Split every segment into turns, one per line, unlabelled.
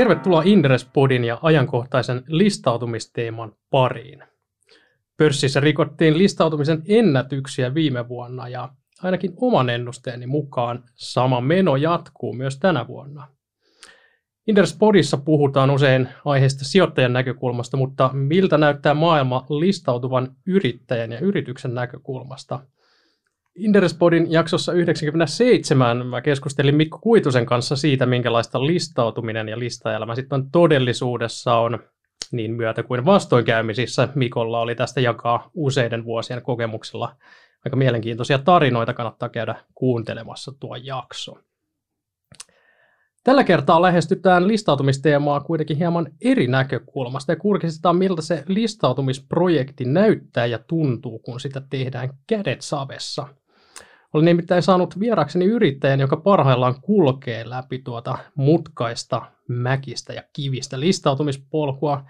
Tervetuloa Indrespodin ja ajankohtaisen listautumisteeman pariin. Pörssissä rikottiin listautumisen ennätyksiä viime vuonna ja ainakin oman ennusteeni mukaan sama meno jatkuu myös tänä vuonna. Interspodissa puhutaan usein aiheesta sijoittajan näkökulmasta, mutta miltä näyttää maailma listautuvan yrittäjän ja yrityksen näkökulmasta – Inderespodin jaksossa 97 mä keskustelin Mikko Kuitusen kanssa siitä, minkälaista listautuminen ja listaelämä sitten todellisuudessa on niin myötä kuin vastoinkäymisissä. Mikolla oli tästä jakaa useiden vuosien kokemuksella aika mielenkiintoisia tarinoita, kannattaa käydä kuuntelemassa tuo jakso. Tällä kertaa lähestytään listautumisteemaa kuitenkin hieman eri näkökulmasta ja kurkistetaan, miltä se listautumisprojekti näyttää ja tuntuu, kun sitä tehdään kädet savessa – olen nimittäin saanut vierakseni yrittäjän, joka parhaillaan kulkee läpi tuota mutkaista, mäkistä ja kivistä listautumispolkua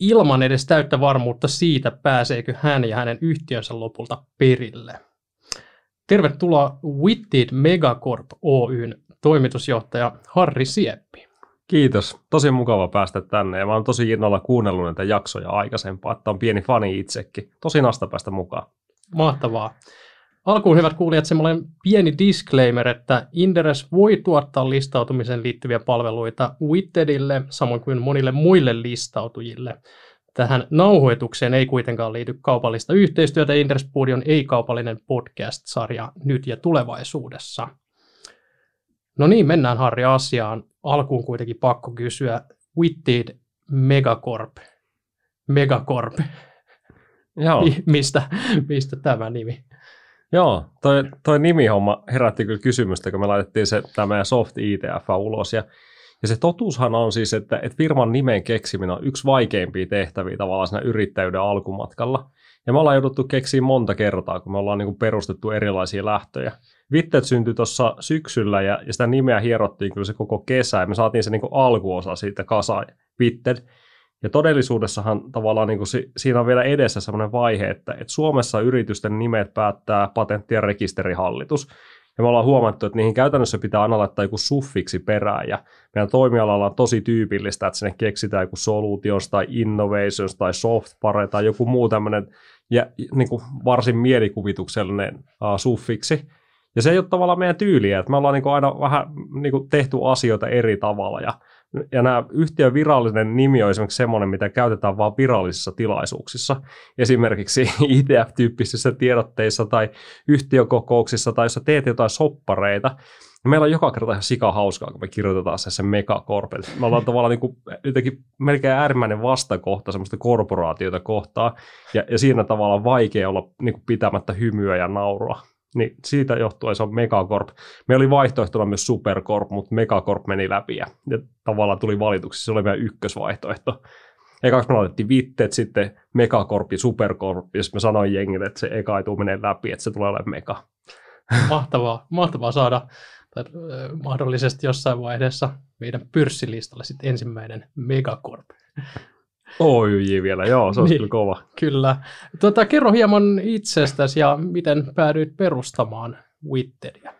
ilman edes täyttä varmuutta siitä, pääseekö hän ja hänen yhtiönsä lopulta perille. Tervetuloa Witted Megacorp Oyn toimitusjohtaja Harri Sieppi.
Kiitos. Tosi mukava päästä tänne ja mä oon tosi innolla kuunnellut näitä jaksoja aikaisempaa, että on pieni fani itsekin. Tosi nasta päästä mukaan.
Mahtavaa. Alkuun hyvät kuulijat, semmoinen pieni disclaimer, että Inderes voi tuottaa listautumiseen liittyviä palveluita Wittedille, samoin kuin monille muille listautujille. Tähän nauhoitukseen ei kuitenkaan liity kaupallista yhteistyötä. Inderes on ei-kaupallinen podcast-sarja nyt ja tulevaisuudessa. No niin, mennään Harri asiaan. Alkuun kuitenkin pakko kysyä Witted Megacorp. Megacorp. Joo. mistä, mistä tämä nimi?
Joo, toi, toi nimihomma herätti kyllä kysymystä, kun me laitettiin se, tämä meidän Soft ITF ulos. Ja, ja se totuushan on siis, että, että firman nimen keksiminen on yksi vaikeimpia tehtäviä tavallaan siinä yrittäjyyden alkumatkalla. Ja me ollaan jouduttu keksiä monta kertaa, kun me ollaan niin kuin perustettu erilaisia lähtöjä. Vittet syntyi tuossa syksyllä ja, ja sitä nimeä hierottiin kyllä se koko kesä ja me saatiin se niin kuin alkuosa siitä kasaan, Vitted. Ja todellisuudessahan tavallaan niin kuin si, siinä on vielä edessä sellainen vaihe, että, että Suomessa yritysten nimet päättää patentti- ja rekisterihallitus. Ja me ollaan huomattu, että niihin käytännössä pitää aina laittaa joku suffiksi perään. Ja meidän toimialalla on tosi tyypillistä, että sinne keksitään joku solutions tai innovations tai softpare tai joku muu tämmöinen ja, niin kuin varsin mielikuvituksellinen uh, suffiksi. Ja se ei ole tavallaan meidän tyyliä, että me ollaan niin kuin aina vähän niin kuin tehty asioita eri tavalla. Ja ja nämä yhtiön virallinen nimi on esimerkiksi semmoinen, mitä käytetään vain virallisissa tilaisuuksissa. Esimerkiksi ITF-tyyppisissä tiedotteissa tai yhtiökokouksissa tai jos teet jotain soppareita. Ja meillä on joka kerta ihan sika hauskaa, kun me kirjoitetaan se, se megakorpe. Me ollaan tavallaan niin kuin, jotenkin melkein äärimmäinen vastakohta semmoista korporaatiota kohtaa. Ja, ja siinä tavalla vaikea olla niin kuin pitämättä hymyä ja naurua niin siitä johtuen se on Megacorp. Meillä oli vaihtoehtona myös Supercorp, mutta Megacorp meni läpi ja, ja tavallaan tuli valituksi. Se oli meidän ykkösvaihtoehto. Ekaksi me laitettiin vitteet, sitten Megacorp ja Supercorp, ja me sanoin jengille, että se eka ei tule menee läpi, että se tulee olemaan Mega.
Mahtavaa, mahtavaa saada tai, mahdollisesti jossain vaiheessa meidän pyrssilistalle sitten ensimmäinen Megacorp.
OYJ vielä, joo, se on niin, kyllä kova.
Kyllä. Tota, kerro hieman itsestäsi ja miten päädyit perustamaan Witteria.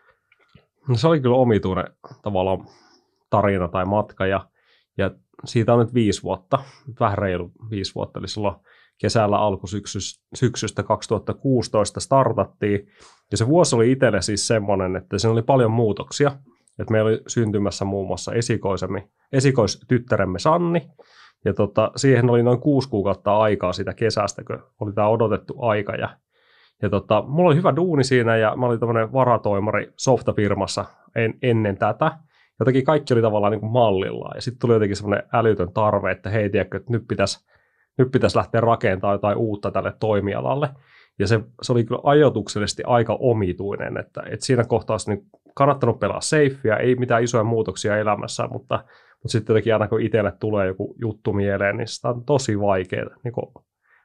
No, se oli kyllä omituinen tavallaan tarina tai matka ja, ja siitä on nyt viisi vuotta, vähän reilu viisi vuotta, eli silloin kesällä alkusyksystä 2016 startattiin. Ja se vuosi oli itselle siis semmoinen, että siinä oli paljon muutoksia. Että meillä oli syntymässä muun muassa esikoisemme, esikoistyttäremme Sanni, ja tota, siihen oli noin kuusi kuukautta aikaa sitä kesästä, kun oli tämä odotettu aika. Ja, ja tota, mulla oli hyvä duuni siinä ja mä olin tämmöinen varatoimari softafirmassa en, ennen tätä. Jotenkin kaikki oli tavallaan niin kuin mallillaan. Ja sitten tuli jotenkin semmoinen älytön tarve, että hei, tiedätkö, että nyt pitäisi nyt pitäisi lähteä rakentamaan jotain uutta tälle toimialalle. Ja se, se oli kyllä ajoituksellisesti aika omituinen, että, että siinä kohtaa olisi niin kannattanut pelaa safea, ei mitään isoja muutoksia elämässä, mutta mutta sitten jotenkin aina kun itselle tulee joku juttu mieleen, niin sitä on tosi vaikea niin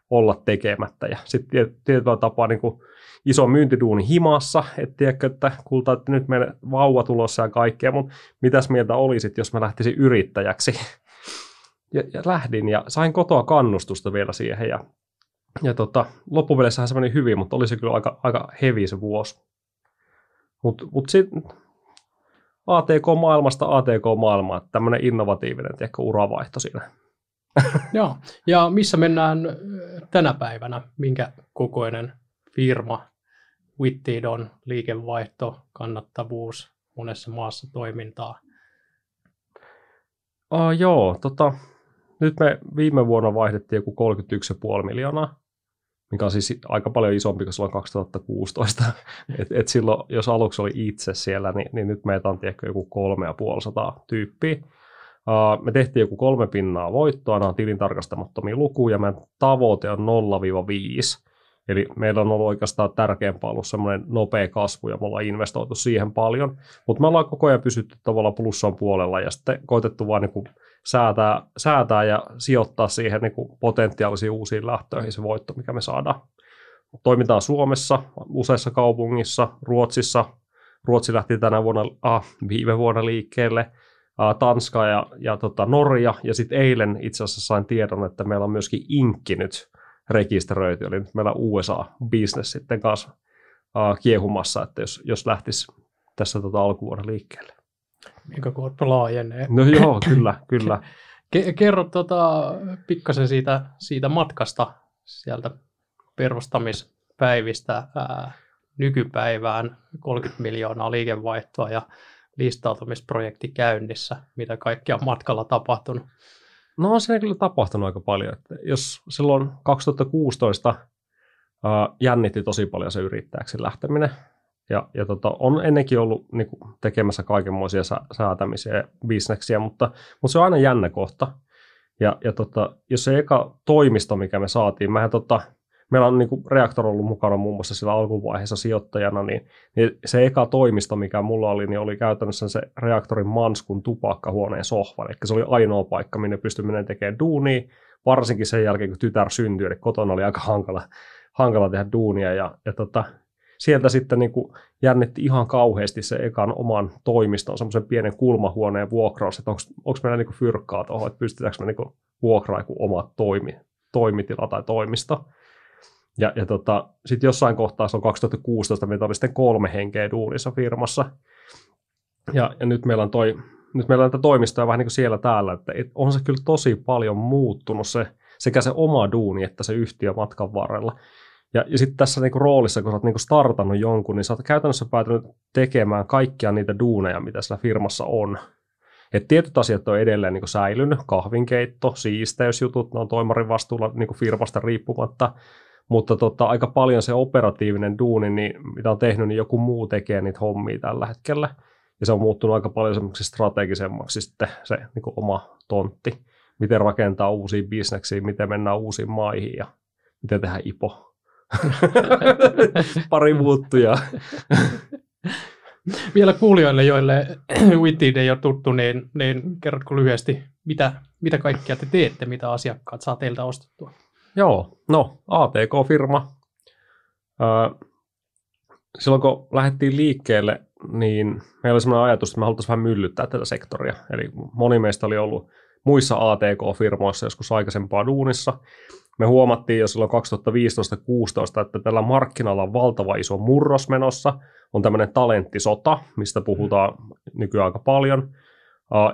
olla tekemättä. Ja sitten tietyllä tapaa niin kuin iso myyntiduuni himassa, että tiedätkö, että kulta, että nyt meidän vauva tulossa ja kaikkea, mutta mitäs mieltä olisit, jos mä lähtisin yrittäjäksi? Ja, ja lähdin ja sain kotoa kannustusta vielä siihen ja, ja tota, loppupeleissä se meni hyvin, mutta oli se kyllä aika, aika hevi se vuosi. Mutta mut, mut sitten ATK-maailmasta ATK-maailmaan, tämmöinen innovatiivinen tiedätkö, uravaihto siinä.
Joo, ja missä mennään tänä päivänä, minkä kokoinen firma? Witted on liikevaihto, kannattavuus, monessa maassa toimintaa?
Uh, joo, tota, nyt me viime vuonna vaihdettiin joku 31,5 miljoonaa, mikä on siis aika paljon isompi kuin silloin 2016. et, et silloin, jos aluksi oli itse siellä, niin, niin nyt meitä on tiedätkö, joku 350 tyyppiä. Uh, me tehtiin joku kolme pinnaa voittoa, nämä on tilintarkastamattomia lukuja, meidän tavoite on 0-5. Eli meillä on ollut oikeastaan tärkeämpää ollut semmoinen nopea kasvu ja me ollaan investoitu siihen paljon, mutta me ollaan koko ajan pysytty tavallaan plussan puolella ja sitten koitettu vaan niin säätää, säätää ja sijoittaa siihen niin potentiaalisiin uusiin lähtöihin se voitto, mikä me saadaan. Toimitaan Suomessa, useissa kaupungissa, Ruotsissa. Ruotsi lähti tänä vuonna, ah, viime vuonna liikkeelle, ah, Tanska ja, ja tota Norja, ja sitten eilen itse asiassa sain tiedon, että meillä on myöskin Inkki nyt rekisteröity, eli nyt meillä USA-business sitten kanssa uh, kiehumassa, että jos, jos lähtisi tässä tota alkuvuonna liikkeelle.
Minkä kuorto laajenee.
No joo, kyllä, kyllä.
Kerro tota, pikkasen siitä, siitä matkasta sieltä perustamispäivistä ää, nykypäivään, 30 miljoonaa liikevaihtoa ja listautumisprojekti käynnissä, mitä kaikkea on matkalla tapahtunut.
No on siinä kyllä tapahtunut aika paljon. Että jos silloin 2016 ää, jännitti tosi paljon se yrittäjäksi lähteminen, ja, ja tota, on ennenkin ollut niin kuin, tekemässä kaikenmoisia sä, säätämisiä ja bisneksiä, mutta, mutta se on aina jännä kohta. Ja, ja tota, jos se eka toimisto, mikä me saatiin, mehän tota, meillä on niin Reaktor ollut mukana muun muassa sillä alkuvaiheessa sijoittajana, niin, niin se eka toimisto, mikä mulla oli, niin oli käytännössä se Reaktorin Manskun tupakkahuoneen sohva. Eli se oli ainoa paikka, minne pystyminen tekemään duunia, varsinkin sen jälkeen, kun tytär syntyi, eli kotona oli aika hankala, hankala tehdä duunia. Ja, ja tota, sieltä sitten niin kuin jännitti ihan kauheasti se ekan oman toimiston, semmoisen pienen kulmahuoneen vuokraus, että onko meillä niin fyrkkaa tuohon, että pystytäänkö me niin vuokraa joku oma toimi, toimitila tai toimisto. Ja, ja tota, sitten jossain kohtaa, se on 2016, meitä oli sitten kolme henkeä duunissa firmassa. Ja, ja nyt meillä on toi, nyt meillä on tätä toimistoa vähän niin kuin siellä täällä, että et on se kyllä tosi paljon muuttunut se, sekä se oma duuni että se yhtiö matkan varrella. Ja, ja sitten tässä niinku roolissa, kun sä oot niinku startannut jonkun, niin sä oot käytännössä päätynyt tekemään kaikkia niitä duuneja, mitä sillä firmassa on. Et tietyt asiat on edelleen niinku säilynyt, kahvinkeitto, siisteysjutut, ne on toimarin vastuulla niinku firmasta riippumatta, mutta tota, aika paljon se operatiivinen duuni, niin mitä on tehnyt, niin joku muu tekee niitä hommia tällä hetkellä. Ja se on muuttunut aika paljon semmoiksi strategisemmaksi sitten se niin kuin oma tontti. Miten rakentaa uusia bisneksiä, miten mennään uusiin maihin ja miten tehdään IPO. Pari muuttuja.
Vielä kuulijoille, joille Witted ei ole tuttu, niin, niin kerrotko lyhyesti, mitä, mitä kaikkea te teette, mitä asiakkaat saa teiltä ostettua?
Joo, no ATK-firma. Öö, silloin kun lähdettiin liikkeelle, niin meillä oli sellainen ajatus, että me haluttaisiin vähän myllyttää tätä sektoria. Eli moni meistä oli ollut muissa ATK-firmoissa joskus aikaisempaa duunissa. Me huomattiin jo silloin 2015-2016, että tällä markkinalla on valtava iso murros menossa. On tämmöinen talenttisota, mistä puhutaan nykyään aika paljon.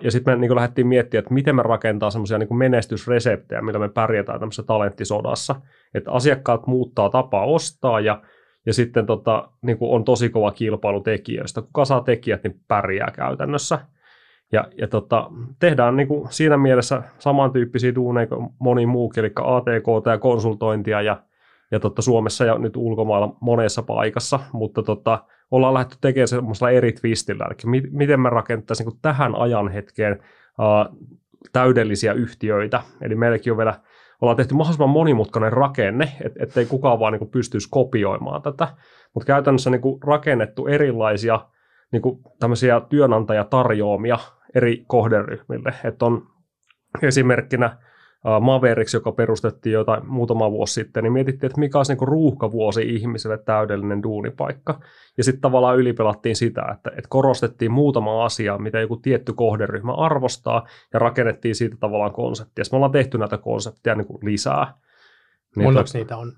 Ja sitten me niin lähdettiin miettimään, että miten me rakentaa semmoisia niin menestysreseptejä, millä me pärjätään tämmöisessä talenttisodassa. Että asiakkaat muuttaa tapaa ostaa ja, ja sitten tota, niin on tosi kova kilpailu tekijöistä. Kuka saa tekijät, niin pärjää käytännössä. Ja, ja tota, tehdään niin kuin siinä mielessä samantyyppisiä duuneja kuin moni muukin, eli ATK ja konsultointia ja, ja tota, Suomessa ja nyt ulkomailla monessa paikassa, mutta tota, ollaan lähdetty tekemään semmoisella eri twistillä, eli mi- miten me rakentaisiin niin tähän ajan hetkeen uh, täydellisiä yhtiöitä, eli meilläkin on vielä ollaan tehty mahdollisimman monimutkainen rakenne, että ettei kukaan vaan niin pystyisi kopioimaan tätä, mutta käytännössä niin rakennettu erilaisia niin tämmöisiä työnantajatarjoamia eri kohderyhmille, että on esimerkkinä Mavericks, joka perustettiin jotain muutama vuosi sitten, niin mietittiin, että mikä olisi niin ruuhkavuosi ihmiselle täydellinen duunipaikka. Ja sitten tavallaan ylipelattiin sitä, että, että korostettiin muutama asia, mitä joku tietty kohderyhmä arvostaa, ja rakennettiin siitä tavallaan konseptia. me ollaan tehty näitä konsepteja niin kuin lisää.
Niin Montako to... niitä on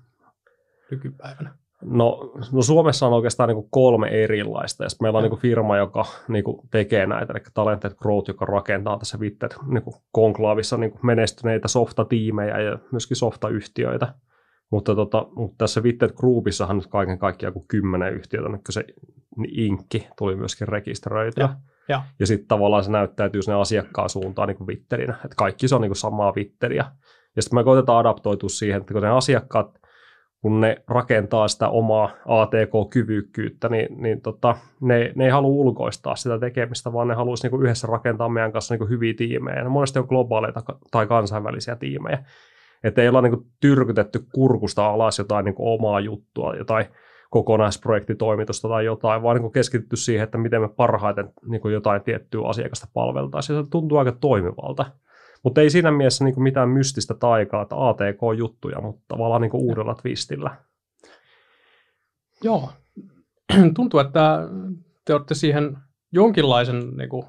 nykypäivänä?
No, no Suomessa on oikeastaan niin kolme erilaista, ja sitten meillä on niin firma, joka niin tekee näitä, eli Talented Growth, joka rakentaa tässä Vitted niin konklaavissa niin menestyneitä softatiimejä ja myöskin softayhtiöitä. Mutta, tota, mutta tässä Vitted Groupissahan nyt kaiken kaikkiaan kuin kymmenen yhtiötä, nyt se inkki tuli myöskin rekisteröityä. Ja, ja. ja sitten tavallaan se näyttäytyy sinne asiakkaan suuntaan niin Vitterinä, että kaikki se on niin kuin samaa Vitteriä. Ja sitten me koitetaan adaptoitua siihen, että kun ne asiakkaat kun ne rakentaa sitä omaa ATK-kyvykkyyttä, niin, niin tota, ne, ne ei halua ulkoistaa sitä tekemistä, vaan ne haluaisi niin yhdessä rakentaa meidän kanssa niin hyviä tiimejä. Ne monesti on globaaleita tai kansainvälisiä tiimejä. Että ei olla niin tyrkytetty kurkusta alas jotain niin omaa juttua, jotain kokonaisprojektitoimitusta tai jotain, vaan niin keskitytty siihen, että miten me parhaiten niin jotain tiettyä asiakasta palveltaisiin. Se tuntuu aika toimivalta. Mutta ei siinä mielessä niin mitään mystistä taikaa, että ATK-juttuja, mutta tavallaan niin uudella twistillä.
Joo. Tuntuu, että te olette siihen jonkinlaisen niin kuin,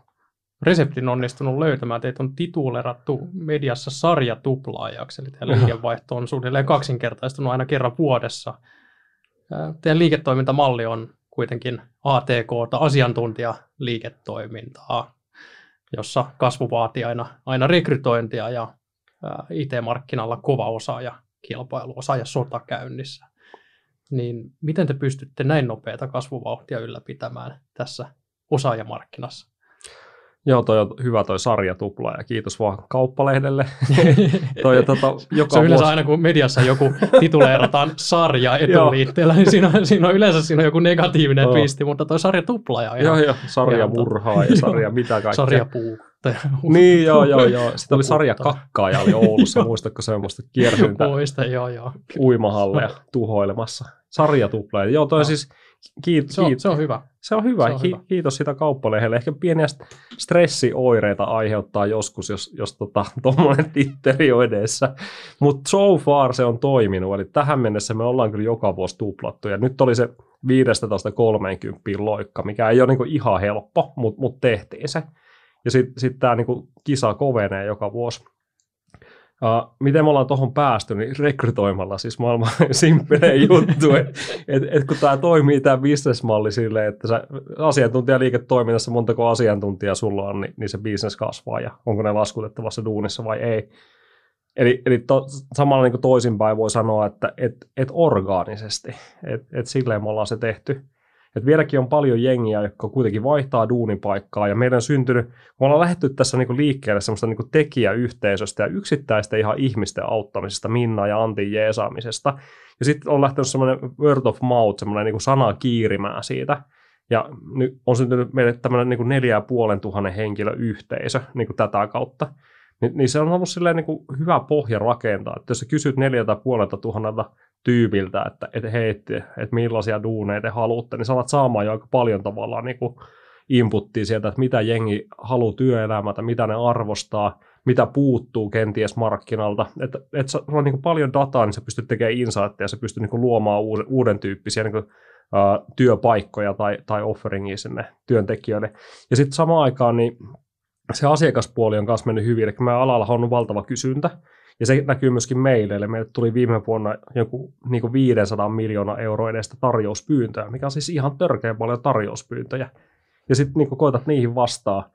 reseptin onnistunut löytämään. Teitä on titulerattu mediassa sarjatuplaajaksi, eli teidän liikevaihto on suunnilleen kaksinkertaistunut aina kerran vuodessa. Teidän liiketoimintamalli on kuitenkin ATK, asiantuntijaliiketoimintaa jossa kasvu vaatii aina, aina rekrytointia ja IT-markkinalla kova osaaja kilpailu, osaaja sota käynnissä. Niin miten te pystytte näin nopeata kasvuvauhtia ylläpitämään tässä osaajamarkkinassa?
Joo, toi on hyvä toi sarja tupla ja kiitos vaan kauppalehdelle.
toi, tota, joka se on yleensä vuosi... aina kun mediassa joku tituleerataan sarja etuliitteellä, niin siinä on, siinä on yleensä siinä on joku negatiivinen oh. twisti, mutta toi sarja tupla ja
Joo, joo, sarja murhaa ja sarja mitä kaikkea.
Sarja puu.
niin, joo, joo, joo. Sitten oli sarja kakkaaja oli Oulussa, muistatko semmoista kierryntä
Muista, joo, joo.
uimahalleja tuhoilemassa. Sarja tupla. Joo, toi no. siis
Kiit, se, on, kiit, se on hyvä.
Se on hyvä. Se on Ki- hyvä. Kiitos sitä kauppalehdelle. Ehkä pieniä stressioireita aiheuttaa joskus, jos, jos tuommoinen tota, titteri on edessä. Mutta so far se on toiminut. Eli tähän mennessä me ollaan kyllä joka vuosi tuplattu. Ja nyt oli se 15-30 loikka, mikä ei ole niinku ihan helppo, mutta mut tehtiin se. Ja sitten sit tämä niinku kisa kovenee joka vuosi. Uh, miten me ollaan tuohon päästy, niin rekrytoimalla siis maailman simppelein juttu, että et, et kun tämä toimii tämä bisnesmalli silleen, että sä asiantuntijaliiketoiminnassa montako asiantuntijaa sulla on, niin, niin se bisnes kasvaa ja onko ne laskutettavassa duunissa vai ei. Eli, eli to, samalla niin toisinpäin voi sanoa, että et, et orgaanisesti, että et silleen me ollaan se tehty. Et vieläkin on paljon jengiä, jotka kuitenkin vaihtaa duunipaikkaa, ja meidän on syntynyt, me ollaan lähdetty tässä niinku liikkeelle semmoista niinku tekijäyhteisöstä ja yksittäisten ihan ihmisten auttamisesta, Minna ja Antin jeesaamisesta, ja sitten on lähtenyt semmoinen word of mouth, semmoinen niinku sana kiirimään siitä, ja nyt on syntynyt meille tämmöinen niinku neljä ja puolen tuhannen henkilöyhteisö niinku tätä kautta. Ni, niin se on ollut silleen niinku hyvä pohja rakentaa, että jos sä kysyt neljältä puolelta tuhannelta tyypiltä, että et hei, että et millaisia duuneja te haluatte, niin saat saamaan jo aika paljon tavallaan niin kuin inputtia sieltä, että mitä jengi haluaa työelämältä, mitä ne arvostaa, mitä puuttuu kenties markkinalta. Että et sulla on niin kuin paljon dataa, niin sä pystyt tekemään insightia, sä pystyt niin kuin luomaan uuden, uuden tyyppisiä niin kuin, uh, työpaikkoja tai, tai offeringia sinne työntekijöille. Ja sitten samaan aikaan niin se asiakaspuoli on myös mennyt hyvin, eli meidän alalla on valtava kysyntä, ja se näkyy myöskin meille, eli meille tuli viime vuonna joku niin kuin 500 miljoonaa euroa edestä tarjouspyyntöä, mikä on siis ihan törkeä paljon tarjouspyyntöjä. Ja sitten niin koetat niihin vastaa.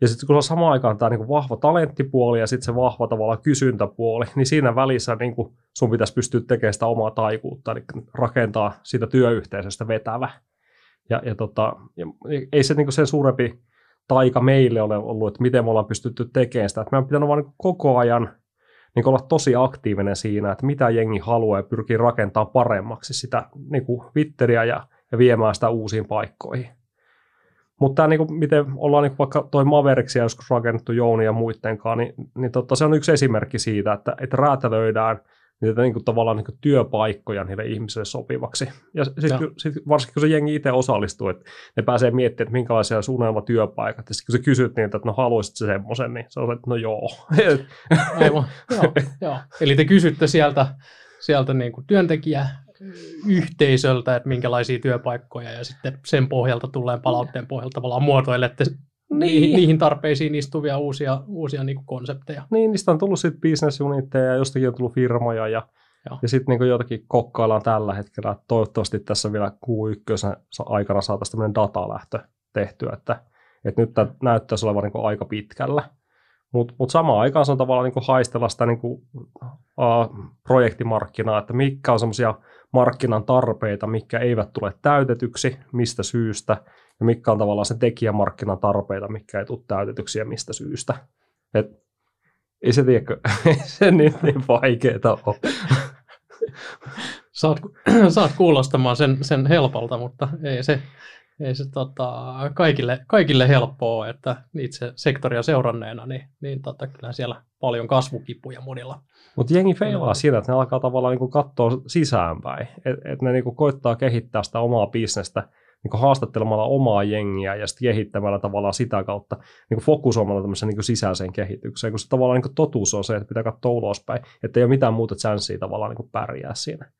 Ja sitten kun on samaan aikaan tämä niin vahva talenttipuoli ja sitten se vahva tavallaan kysyntäpuoli, niin siinä välissä niin kuin sun pitäisi pystyä tekemään sitä omaa taikuutta, eli rakentaa siitä työyhteisöstä vetävä. Ja, ja, tota, ja ei se niin sen suurempi taika meille ole ollut, että miten me ollaan pystytty tekemään sitä. Että meidän pitänyt vaan niin koko ajan niin olla tosi aktiivinen siinä, että mitä jengi haluaa ja pyrkii rakentamaan paremmaksi sitä niin kuin Twitteriä ja, ja viemään sitä uusiin paikkoihin. Mutta niin kuin, miten ollaan niin vaikka toi Maverickia joskus rakennettu Jouni ja muidenkaan, niin, niin totta, se on yksi esimerkki siitä, että, että räätälöidään – niitä niin kuin, tavallaan niin kuin, työpaikkoja niille ihmisille sopivaksi. Ja sitten sit, varsinkin kun se jengi itse osallistuu, että ne pääsee miettimään, että minkälaisia sun työpaikat. Ja sitten kun sä kysyt niiltä, että no haluaisit se semmoisen, niin se on, että no joo.
Aivan, joo, joo. Eli te kysytte sieltä, sieltä niin kuin työntekijä yhteisöltä, että minkälaisia työpaikkoja ja sitten sen pohjalta tulee palautteen pohjalta tavallaan muotoilette niin. niihin tarpeisiin istuvia uusia, uusia niin kuin konsepteja.
Niin, niistä on tullut sitten business unitteja ja jostakin on tullut firmoja ja, Joo. Ja sitten niin jotakin kokkaillaan tällä hetkellä, että toivottavasti tässä vielä Q1 aikana saataisiin tämmöinen datalähtö tehtyä, että, että nyt tämä näyttäisi olevan niin aika pitkällä. Mutta mut samaan aikaan se on tavallaan niin haistella sitä niin kuin, uh, projektimarkkinaa, että mitkä on semmoisia markkinan tarpeita, mitkä eivät tule täytetyksi, mistä syystä, ja mitkä on tavallaan se tekijämarkkinan tarpeita, mitkä ei tule täytetyksi ja mistä syystä. Et, ei se, tiedä, se nyt niin vaikeaa ole.
saat, saat kuulostamaan sen, sen helpolta, mutta ei se, ei se tota, kaikille, kaikille helppoa, että itse sektoria seuranneena, niin, niin tota, kyllä siellä paljon kasvukipuja monilla.
Mutta jengi feilaa siinä, että ne alkaa tavallaan niinku katsoa sisäänpäin, että et ne niinku koittaa kehittää sitä omaa bisnestä niin haastattelemalla omaa jengiä ja sitten kehittämällä tavallaan sitä kautta niin fokusoimalla tämmöiseen niin sisäiseen kehitykseen, kun se tavallaan niin totuus on se, että pitää katsoa ulospäin, että ei ole mitään muuta chanssiä tavallaan niin pärjää siinä.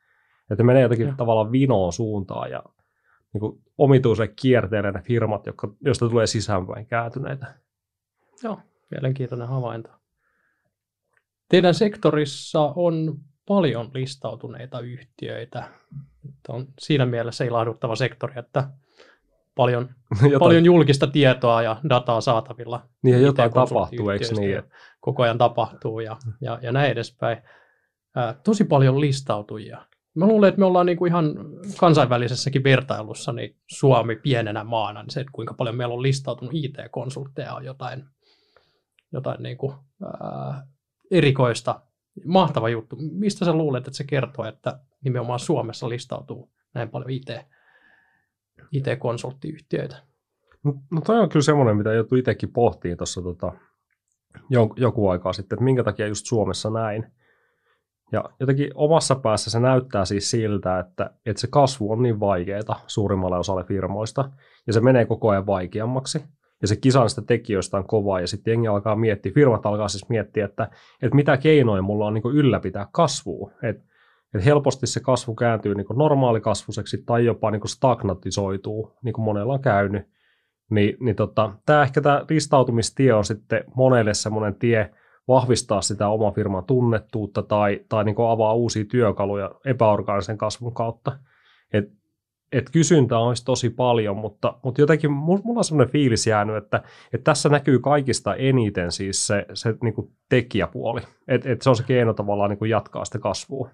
Että menee jotenkin ja. tavallaan vinoon suuntaan ja niin kuin omituiselle kierteelle ne firmat, jotka, joista tulee sisäänpäin kääntyneitä.
Joo, mielenkiintoinen havainto. Teidän sektorissa on paljon listautuneita yhtiöitä. Että on siinä mielessä ilahduttava sektori, että paljon, paljon julkista tietoa ja dataa saatavilla.
Niin ja jotain tapahtuu, eikö niin?
Koko ajan tapahtuu ja, ja, ja näin edespäin. Ää, tosi paljon listautujia. Mä luulen, että me ollaan niin kuin ihan kansainvälisessäkin vertailussa, niin Suomi pienenä maana, niin se, että kuinka paljon meillä on listautunut IT-konsultteja on jotain, jotain niin kuin, ää, erikoista mahtava juttu. Mistä sä luulet, että se kertoo, että nimenomaan Suomessa listautuu näin paljon IT, IT-konsulttiyhtiöitä?
No, no toi on kyllä semmoinen, mitä joutuu itsekin pohtimaan tuossa tota, joku aikaa sitten, että minkä takia just Suomessa näin. Ja jotenkin omassa päässä se näyttää siis siltä, että, että se kasvu on niin vaikeaa suurimmalle osalle firmoista, ja se menee koko ajan vaikeammaksi ja se kisa niistä tekijöistä on kova, ja sitten jengi alkaa miettiä, firmat alkaa siis miettiä, että, että mitä keinoja mulla on niin ylläpitää kasvua, että et helposti se kasvu kääntyy niin normaalikasvuseksi tai jopa niin stagnatisoituu, niin kuin monella on käynyt, niin, niin tota, tämä ehkä tämä listautumistie on sitten monelle semmoinen tie vahvistaa sitä oman firman tunnettuutta tai, tai niin avaa uusia työkaluja epäorgaanisen kasvun kautta. Et että kysyntä olisi tosi paljon, mutta, mutta jotenkin mulla on sellainen fiilis jäänyt, että, että tässä näkyy kaikista eniten siis se, se niin kuin tekijäpuoli, että, että se on se keino tavallaan niin kuin jatkaa sitä kasvua.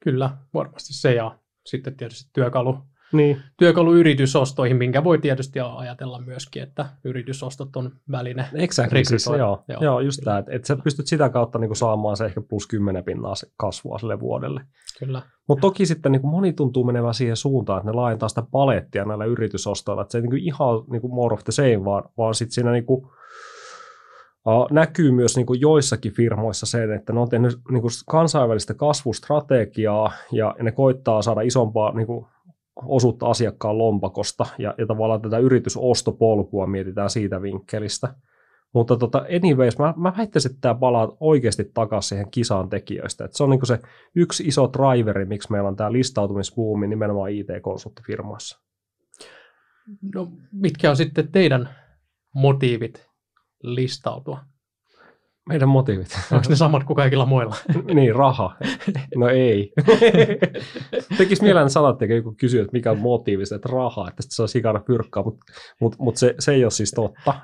Kyllä, varmasti se ja sitten tietysti työkalu, niin. työkalu yritysostoihin, minkä voi tietysti ajatella myöskin, että yritysostot on väline
exactly, siis, joo, joo, joo, just tämä, että, että sä pystyt sitä kautta niin kuin saamaan se ehkä plus 10 pinnaa kasvua sille vuodelle.
Kyllä.
Mutta toki sitten niin kuin moni tuntuu menevän siihen suuntaan, että ne laajentaa sitä palettia näillä yritysostoilla, että se ei niin kuin ihan niin kuin more of the same, vaan, vaan sitten siinä niin kuin, Uh, näkyy myös niin kuin joissakin firmoissa sen, että ne on tehnyt niin kuin kansainvälistä kasvustrategiaa ja ne koittaa saada isompaa niin kuin osuutta asiakkaan lompakosta ja, ja tavallaan tätä yritysostopolkua mietitään siitä vinkkelistä. Mutta tota, anyways, mä, mä väittäisin, että tämä palaa oikeasti takaisin siihen kisaan tekijöistä. Et se on niin se yksi iso driveri, miksi meillä on tämä listautumisbuumi nimenomaan IT-konsulttifirmoissa.
No, mitkä on sitten teidän motiivit listautua?
Meidän motiivit.
Onko ne samat kuin kaikilla muilla?
niin, raha. No ei. Tekisi mieleen että joku kysyy, että mikä on motiivi, että rahaa, että sitten saa sikana pyrkkaa, mutta mut, mut se, se ei ole siis totta.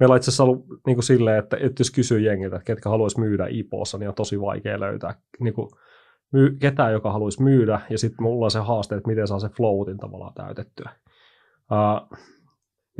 Meillä on itse asiassa ollut niin kuin silleen, että, että jos kysyy jengiltä, että ketkä haluaisi myydä IPOssa, niin on tosi vaikea löytää niin kuin, myy, ketään, joka haluaisi myydä, ja sitten mulla on se haaste, että miten saa se floatin tavallaan täytettyä. Uh,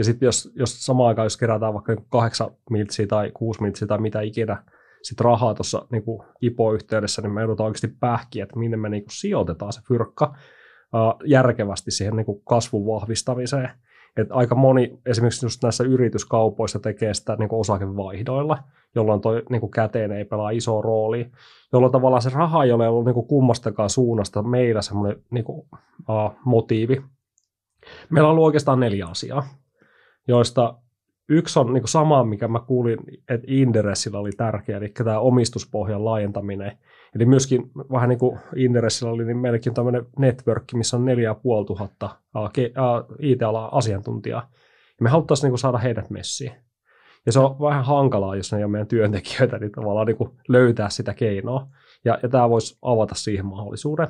ja sitten jos, jos samaan aikaan, jos kerätään vaikka niinku kahdeksan miltsiä tai kuusi miltsiä tai mitä ikinä sit rahaa tuossa niin IPO-yhteydessä, niin me joudutaan oikeasti pähkiä, että minne me niin kuin sijoitetaan se fyrkka uh, järkevästi siihen niin kuin kasvun vahvistamiseen. Et aika moni esimerkiksi just näissä yrityskaupoissa tekee sitä niin osakevaihdoilla, jolloin toi niin kuin käteen ei pelaa iso rooli, jolloin tavallaan se raha ei ole ollut niin kuin kummastakaan suunnasta meillä semmoinen niin kuin, motiivi. Meillä on ollut oikeastaan neljä asiaa joista yksi on niin sama, mikä mä kuulin, että Inderessillä oli tärkeä, eli tämä omistuspohjan laajentaminen. Eli myöskin vähän niin kuin Inderessillä oli, niin meilläkin tämmöinen network, missä on 4500 IT-alan asiantuntijaa. Ja me haluttaisiin niin saada heidät messiin. Ja se on vähän hankalaa, jos ne ei ole meidän työntekijöitä, niin tavallaan niin löytää sitä keinoa. Ja, ja tämä voisi avata siihen mahdollisuuden.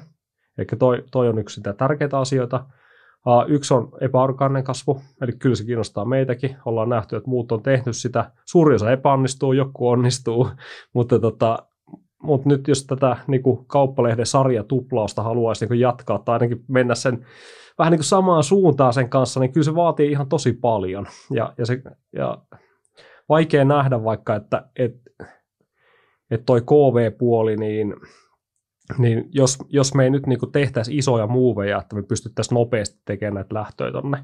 Eli toi, toi on yksi sitä tärkeitä asioita. Yksi on epäorgaaninen kasvu, eli kyllä se kiinnostaa meitäkin. Ollaan nähty, että muut on tehnyt sitä. Suuri osa epäonnistuu, joku onnistuu, mutta tota, mutta nyt jos tätä niin kuin kauppalehden sarjatuplausta haluaisi niin jatkaa tai ainakin mennä sen vähän niin kuin samaan suuntaan sen kanssa, niin kyllä se vaatii ihan tosi paljon. Ja, ja, se, ja vaikea nähdä vaikka, että et, et toi KV-puoli, niin, niin jos, jos me ei nyt niin tehtäisi isoja muuveja, että me pystyttäisiin nopeasti tekemään näitä lähtöjä tonne,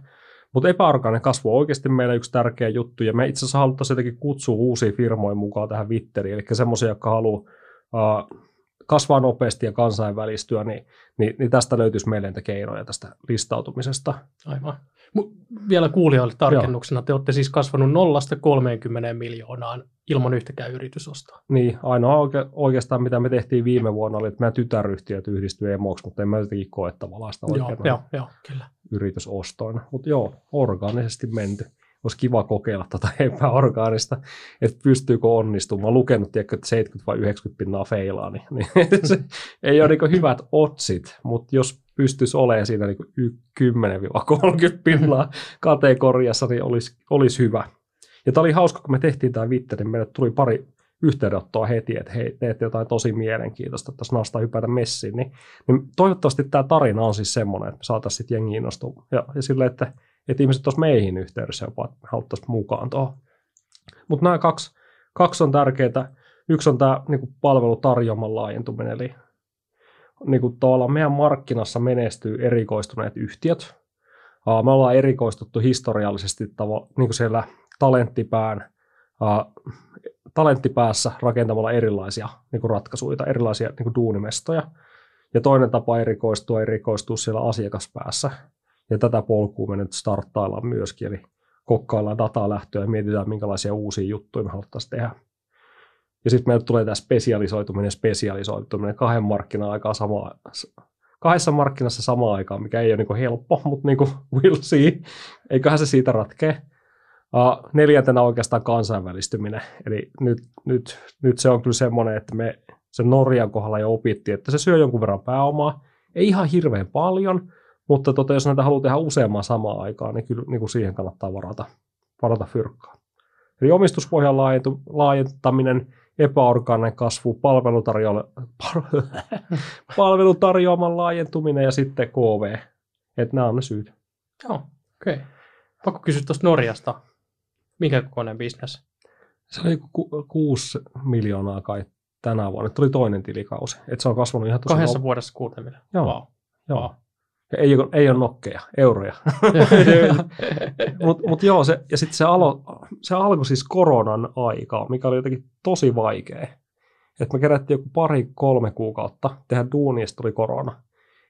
mutta epäorgaaninen kasvu on oikeasti meillä yksi tärkeä juttu, ja me itse asiassa haluttaisiin jotenkin kutsua uusia firmoja mukaan tähän Vitteriin, eli semmoisia, jotka haluaa uh, kasvaa nopeasti ja kansainvälistyä, niin, niin, niin tästä löytyisi meille niitä keinoja tästä listautumisesta.
Aivan. Vielä kuulijoille tarkennuksena, Joo. te olette siis kasvanut nollasta 30 miljoonaan ilman yhtäkään yritysostoa.
Niin, ainoa oike- oikeastaan mitä me tehtiin viime vuonna oli, että meidän tytäryhtiöt yhdistyi emoksi, mutta en mä jotenkin koe tavallaan sitä
oikein joo, joo, joo, kyllä.
yritysostoina. Mutta joo, orgaanisesti menty olisi kiva kokeilla tuota epäorgaanista, että pystyykö onnistumaan. lukenut, tiedätkö, että 70 vai 90 pinnaa feilaa, niin, niin se ei ole niin hyvät otsit, mutta jos pystyisi olemaan siinä niin 10-30 pinnaa kategoriassa, niin olisi, olisi hyvä. Ja tämä oli hauska, kun me tehtiin tämä Vitte, niin meille tuli pari yhteydenottoa heti, että hei, teette jotain tosi mielenkiintoista, että tässä naasta hypätä messiin. Niin, niin toivottavasti tämä tarina on siis semmoinen, että me saataisiin sitten jengi innostua. Ja, ja silleen, että että ihmiset olisivat meihin yhteydessä jopa, että haluttaisiin mukaan tuohon. Mutta nämä kaksi, kaksi on tärkeää. Yksi on tämä niin palvelutarjoaman laajentuminen, eli niin kuin meidän markkinassa menestyy erikoistuneet yhtiöt. Me ollaan erikoistuttu historiallisesti tavo, niin kuin siellä talenttipään, talenttipäässä rakentamalla erilaisia niin kuin ratkaisuja, erilaisia niin kuin duunimestoja. Ja toinen tapa erikoistua, erikoistua siellä asiakaspäässä. Ja tätä polkua me nyt starttaillaan myöskin, eli kokkaillaan datalähtöä ja mietitään, minkälaisia uusia juttuja me haluttaisiin tehdä. Ja sitten meille tulee tämä spesialisoituminen, spesialisoituminen kahden markkinan aikaa sama, kahdessa markkinassa samaan aikaan, mikä ei ole niin helppo, mutta niin kuin we'll see. Eiköhän se siitä ratkee. Uh, neljäntenä oikeastaan kansainvälistyminen. Eli nyt, nyt, nyt se on kyllä semmoinen, että me sen Norjan kohdalla jo opittiin, että se syö jonkun verran pääomaa. Ei ihan hirveän paljon, mutta tota, jos näitä haluaa tehdä useamman samaan aikaan, niin kyllä niin kuin siihen kannattaa varata, varata fyrkkaa. Eli omistuspohjan laajentaminen, epäorgaaninen kasvu, palvelutarjoaman laajentuminen ja sitten KV. Että nämä on ne syyt.
Joo, okei. Okay. Pakko kysyä tuosta Norjasta. Minkä kokoinen bisnes?
Se oli ku, kuusi miljoonaa kai tänä vuonna. Tuli toinen tilikausi. Et se on kasvanut ihan
tosi Kahdessa vuodessa kuuteen miljoonaa.
Joo. Wow. Joo. Wow. Ei, ei ole nokkeja, euroja. Mutta mut joo, se, ja sitten se, alo, se alkoi siis koronan aikaa, mikä oli jotenkin tosi vaikea. Että me kerättiin joku pari, kolme kuukautta tehdä duunia, tuli korona.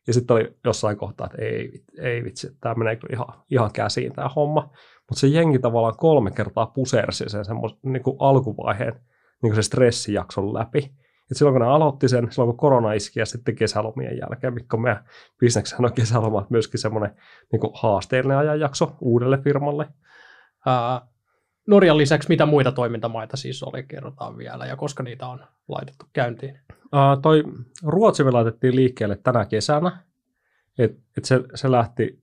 Ja sitten oli jossain kohtaa, että ei, ei vitsi, tämä menee kyllä ihan, ihan käsiin tämä homma. Mutta se jengi tavallaan kolme kertaa pusersi sen semmoisen niin alkuvaiheen niin se stressijakson läpi. Et silloin kun ne aloitti sen, silloin kun korona iski ja sitten kesälomien jälkeen, mikä on meidän bisneksen on kesälomat myöskin semmoinen niin haasteellinen ajanjakso uudelle firmalle.
Uh, Norjan lisäksi mitä muita toimintamaita siis oli, kerrotaan vielä, ja koska niitä on laitettu käyntiin?
Uh, toi Ruotsi me laitettiin liikkeelle tänä kesänä, että et se, se lähti,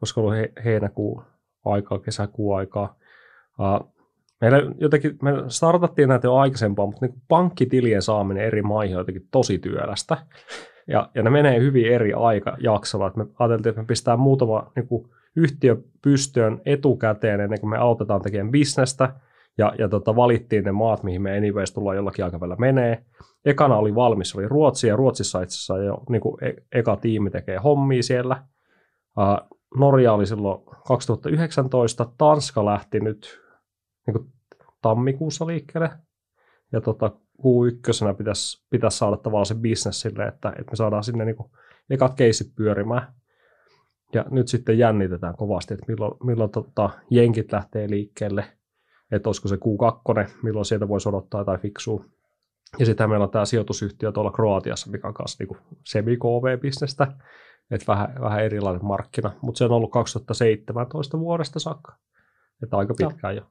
koska ollut he, heinäkuun aikaa, kesäkuun aikaa. Uh, Meillä jotenkin, me startattiin näitä jo aikaisempaa, mutta niin pankkitilien saaminen eri maihin on jotenkin tosi työlästä. Ja, ja ne menee hyvin eri aikajaksolla. Että me ajateltiin, että me pistää muutama niin kuin, yhtiö pystyön etukäteen ennen kuin me autetaan tekemään bisnestä. Ja, ja tota, valittiin ne maat, mihin me anyways tullaan jollakin aikavälillä menee. Ekana oli valmis, oli Ruotsi, ja Ruotsissa itse asiassa jo niin kuin e- eka tiimi tekee hommia siellä. Uh, Norja oli silloin 2019, Tanska lähti nyt niin kuin tammikuussa liikkeelle. Ja tota, Q1 pitäisi, pitäisi saada tavallaan se bisnes sille, että, että me saadaan sinne niin kuin ekat keisit pyörimään. Ja nyt sitten jännitetään kovasti, että milloin, milloin tota, jenkit lähtee liikkeelle, että olisiko se Q2, milloin sieltä voisi odottaa jotain fiksua. Ja sitten meillä on tämä sijoitusyhtiö tuolla Kroatiassa, mikä on kanssa niin semi-KV-bisnestä, että vähän, vähän erilainen markkina, mutta se on ollut 2017 vuodesta saakka, että aika pitkään jo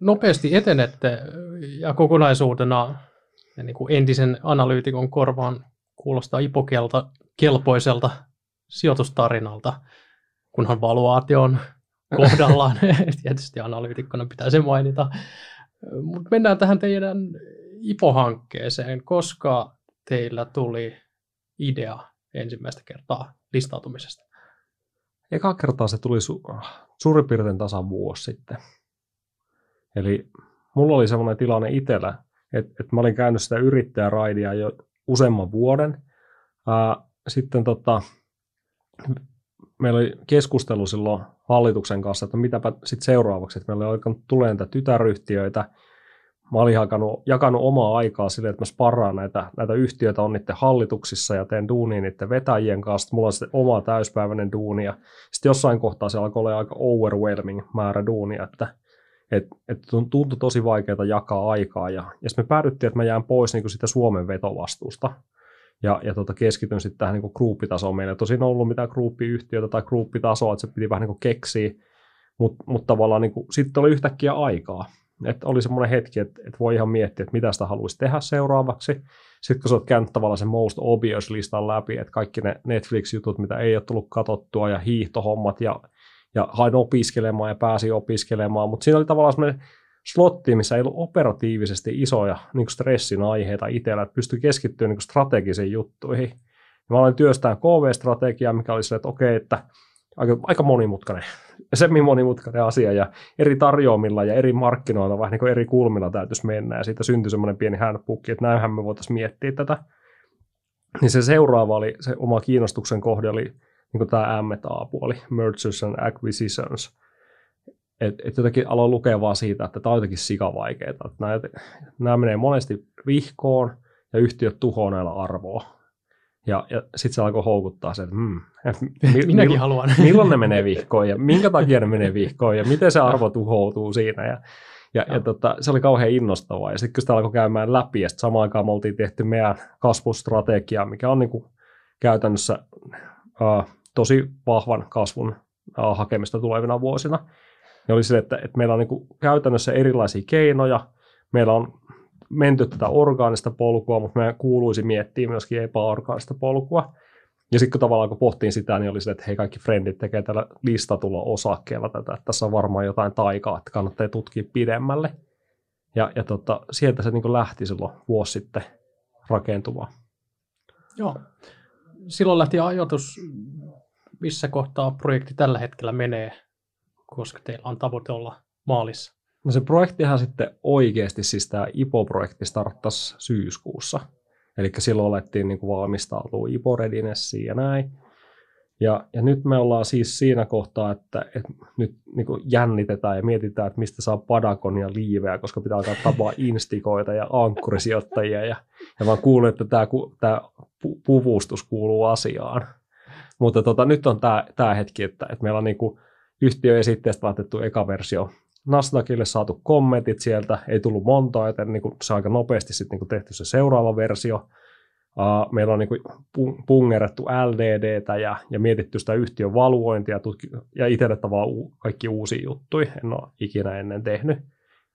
nopeasti etenette ja kokonaisuutena ja niin kuin entisen analyytikon korvaan kuulostaa ipokelta kelpoiselta sijoitustarinalta, kunhan valuaatio on kohdallaan. Tietysti analyytikkona pitää se mainita. Mutta mennään tähän teidän IPO-hankkeeseen. Koska teillä tuli idea ensimmäistä kertaa listautumisesta?
Eka kertaa se tuli su- suurin piirtein tasan vuosi sitten. Eli mulla oli semmoinen tilanne itsellä, että, että mä olin käynyt sitä yrittäjäraidia jo useamman vuoden. Sitten tota, meillä oli keskustelu silloin hallituksen kanssa, että mitäpä sitten seuraavaksi, että meillä oli alkanut tulee näitä tytäryhtiöitä, mä olin jakanut, jakanut omaa aikaa sille, että mä sparraan näitä, näitä yhtiöitä on niiden hallituksissa ja teen duunia niiden vetäjien kanssa. Mulla on sitten oma täyspäiväinen duuni ja sitten jossain kohtaa se alkoi olla aika overwhelming määrä duunia, että et, et tuntui tosi vaikeaa jakaa aikaa ja, ja sitten me päädyttiin, että mä jään pois niin sitä Suomen vetovastuusta ja, ja tota, keskityn sitten tähän niin gruppitasoon. Meillä ei tosin ollut mitään gruppiyhtiötä tai gruppitasoa, että se piti vähän niin keksiä, mutta mut tavallaan niin sitten oli yhtäkkiä aikaa. Että oli semmoinen hetki, että, että voi ihan miettiä, että mitä sitä haluaisi tehdä seuraavaksi. Sitten kun sä oot käynyt tavallaan sen most obvious listan läpi, että kaikki ne Netflix-jutut, mitä ei ole tullut katsottua ja hiihtohommat ja, ja hain opiskelemaan ja pääsi opiskelemaan, mutta siinä oli tavallaan semmoinen slotti, missä ei ollut operatiivisesti isoja niin stressin aiheita itsellä, että pystyi keskittymään niin strategisiin juttuihin. Ja mä aloin työstää KV-strategiaa, mikä oli se, että okei, että aika, aika monimutkainen, semmin monimutkainen asia ja eri tarjoamilla ja eri markkinoilla, vähän niin kuin eri kulmilla täytyisi mennä ja siitä syntyi semmoinen pieni handbook, että näinhän me voitaisiin miettiä tätä. Niin se seuraava oli, se oma kiinnostuksen kohde oli niin kuin tämä M&A-puoli, Mergers and Acquisitions. Että et jotenkin aloin lukea vaan siitä, että tämä on jotenkin sikavaikeaa. Että nämä, nämä menee monesti vihkoon ja yhtiöt tuhoaa näillä arvoa ja, ja sitten se alkoi houkuttaa se, että hmm,
mi, Minäkin mill, haluan.
milloin ne menee vihkoon ja minkä takia ne menee vihkoon ja miten se arvo tuhoutuu siinä. Ja, ja, ja tota, se oli kauhean innostavaa. Ja sitten kun sitä alkoi käymään läpi, ja sitten samaan aikaan me oltiin tehty meidän kasvustrategia, mikä on niin kuin käytännössä uh, tosi vahvan kasvun hakemista tulevina vuosina. Ja oli se, että, että meillä on niin käytännössä erilaisia keinoja. Meillä on menty tätä orgaanista polkua, mutta meidän kuuluisi miettiä myöskin epäorgaanista polkua. Ja sitten kun tavallaan kun pohtiin sitä, niin oli se, että hei kaikki frendit tekee tällä listatulla osakkeella tätä, että tässä on varmaan jotain taikaa, että kannattaa tutkia pidemmälle. Ja, ja tota, sieltä se niin lähti silloin vuosi sitten rakentumaan.
Joo. Silloin lähti ajatus, missä kohtaa projekti tällä hetkellä menee, koska teillä on tavoite olla maalissa.
No se projektihan sitten oikeasti, siis tämä IPO-projekti starttasi syyskuussa. Eli silloin alettiin niin kuin valmistautua IPO ja näin. Ja, ja nyt me ollaan siis siinä kohtaa, että, että nyt niin kuin jännitetään ja mietitään, että mistä saa padakon ja liiveä, koska pitää alkaa tapaa instikoita ja ankkurisijoittajia. Ja, ja mä kuulin, että tämä, tämä puvustus kuuluu asiaan. Mutta tota, nyt on tämä, hetki, että, että meillä on niin kuin yhtiöesitteestä laitettu eka versio Nasdaqille saatu kommentit sieltä, ei tullut monta, joten niin kuin se aika nopeasti sitten niin kuin tehty se seuraava versio. Uh, meillä on niin kuin pungerettu LDDtä ja, ja mietitty sitä yhtiön valuointia tutki, ja itselle tavallaan u, kaikki uusia juttuja, en ole ikinä ennen tehnyt,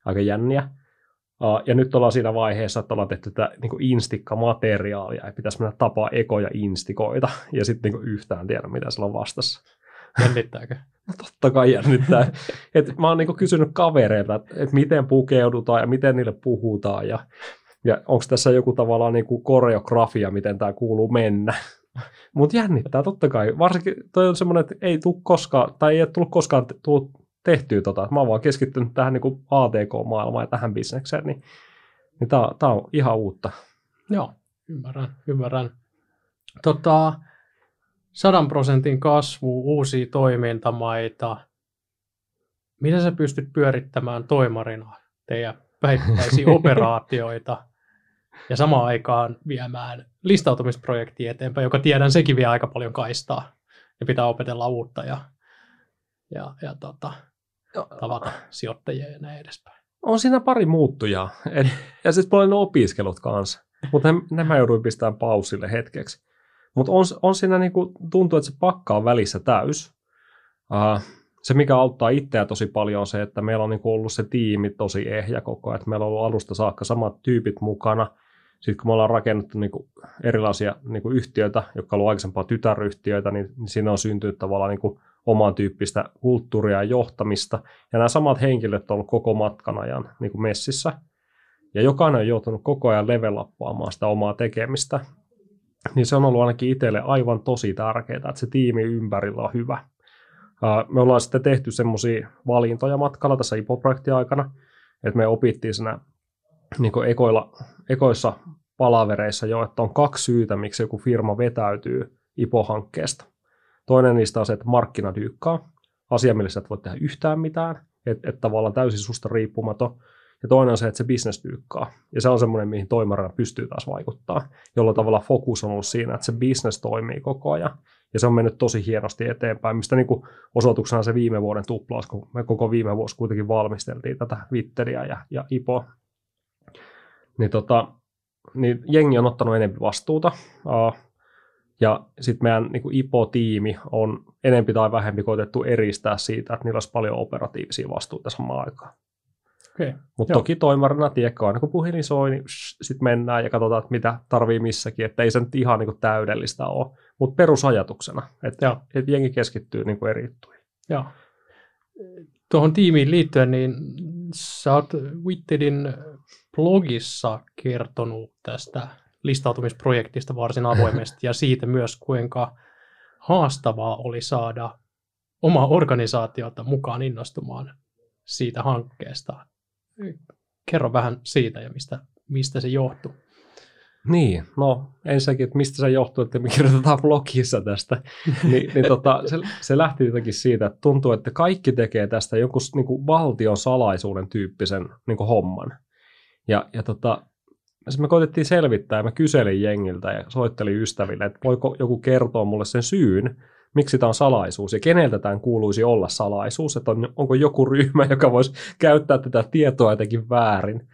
aika jänniä. Ja nyt ollaan siinä vaiheessa, että ollaan tehty tätä niin instikka-materiaalia, ja pitäisi mennä tapaa ekoja instikoita, ja sitten niin yhtään tiedä, mitä siellä on vastassa.
Jännittääkö?
No totta kai jännittää. Et mä oon niinku kysynyt kavereilta, että et miten pukeudutaan ja miten niille puhutaan ja, ja onko tässä joku tavallaan niinku koreografia, miten tämä kuuluu mennä. Mutta jännittää totta kai. Varsinkin toi on semmoinen, että ei tule koskaan, tai ei ole tullut koskaan tullut tehtyä tota. Mä oon vaan keskittynyt tähän niinku ATK-maailmaan ja tähän bisnekseen, niin, niin tää, on ihan uutta.
Joo, ymmärrän, ymmärrän. Tota, sadan prosentin kasvu, uusia toimintamaita. Miten sä pystyt pyörittämään toimarina teidän päivittäisiä operaatioita ja samaan aikaan viemään listautumisprojektia eteenpäin, joka tiedän sekin vie aika paljon kaistaa ja pitää opetella uutta ja, ja, ja tota, tavata sijoittajia ja näin edespäin.
On siinä pari muuttujaa. Et, ja sitten paljon opiskelut kanssa. Mutta nämä jouduin pistämään pausille hetkeksi. Mutta on, on siinä niinku, tuntuu, että se pakka on välissä täys. Uh, se, mikä auttaa itseä tosi paljon, on se, että meillä on niinku ollut se tiimi tosi ehjä koko ajan. Että meillä on ollut alusta saakka samat tyypit mukana. sitten kun me ollaan rakennettu niin kuin erilaisia niin kuin yhtiöitä, jotka ovat aikaisempaa tytäryhtiöitä, niin, niin siinä on syntynyt tavallaan niin kuin oman tyyppistä kulttuuria ja johtamista. Ja nämä samat henkilöt ovat olleet koko matkan ajan niin kuin messissä. Ja jokainen on joutunut koko ajan levelappaamaan sitä omaa tekemistä. Niin se on ollut ainakin itselle aivan tosi tärkeää, että se tiimi ympärillä on hyvä. Me ollaan sitten tehty semmoisia valintoja matkalla tässä IPO-projektin aikana, että me opittiin siinä niin ekoilla, ekoissa palavereissa jo, että on kaksi syytä, miksi joku firma vetäytyy IPO-hankkeesta. Toinen niistä on se, että markkina dyykkaa, asia, millä sä et voi tehdä yhtään mitään, että et tavallaan täysin susta riippumaton. Ja toinen on se, että se business dyykkaa. Ja se on semmoinen, mihin toimarina pystyy taas vaikuttaa, jolla tavalla fokus on ollut siinä, että se business toimii koko ajan. Ja se on mennyt tosi hienosti eteenpäin, mistä niin osoituksena se viime vuoden tuplaus, kun me koko viime vuosi kuitenkin valmisteltiin tätä Twitteriä ja, ja IPO. Niin, tota, niin jengi on ottanut enemmän vastuuta. Uh, ja sitten meidän niin kuin IPO-tiimi on enempi tai vähempi koitettu eristää siitä, että niillä olisi paljon operatiivisia vastuuta samaan aikaan.
Okay.
Mutta toki toimarina, tiedätkö, aina kun puhelin soi, niin sitten mennään ja katsotaan, että mitä tarvii missäkin, että ei se nyt ihan niin kuin täydellistä ole. Mutta perusajatuksena, että, että jengi keskittyy niin kuin eri juttuihin.
Joo. Tuohon tiimiin liittyen, niin sä oot Witterin blogissa kertonut tästä listautumisprojektista varsin avoimesti ja siitä myös, kuinka haastavaa oli saada oma organisaatiota mukaan innostumaan siitä hankkeesta. Kerro vähän siitä ja mistä, mistä se johtuu.
Niin, no ensinnäkin, että mistä se johtuu, että me kirjoitetaan blogissa tästä, niin, niin tota, se, se lähti jotenkin siitä, että tuntuu, että kaikki tekee tästä jonkun niin kuin valtion salaisuuden tyyppisen niin kuin homman. Ja, ja tota, me koitettiin selvittää mä kyselin jengiltä ja soittelin ystäville, että voiko joku kertoa mulle sen syyn, miksi tämä on salaisuus ja keneltä tämän kuuluisi olla salaisuus, että on, onko joku ryhmä, joka voisi käyttää tätä tietoa jotenkin väärin.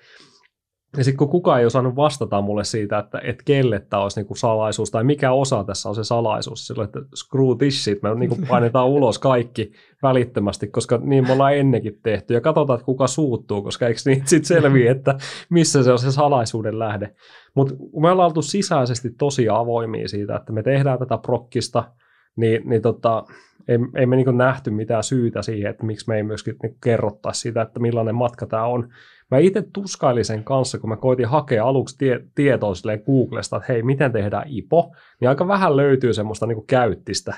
Ja sitten kun kukaan ei osannut vastata mulle siitä, että, että kelle tämä olisi niinku salaisuus tai mikä osa tässä on se salaisuus, silloin, että screw this shit, me niinku painetaan ulos kaikki välittömästi, koska niin me ollaan ennenkin tehty. Ja katsotaan, että kuka suuttuu, koska eikö niin sitten selviä, että missä se on se salaisuuden lähde. Mutta me ollaan oltu sisäisesti tosi avoimia siitä, että me tehdään tätä prokkista, niin, niin tota, ei, ei me niin nähty mitään syytä siihen, että miksi me ei myöskin niin kerrottaisi sitä, että millainen matka tämä on. Mä itse tuskailin sen kanssa, kun mä koitin hakea aluksi tie, tietoa Googlesta, että hei, miten tehdään IPO, niin aika vähän löytyy semmoista niin käyttistä.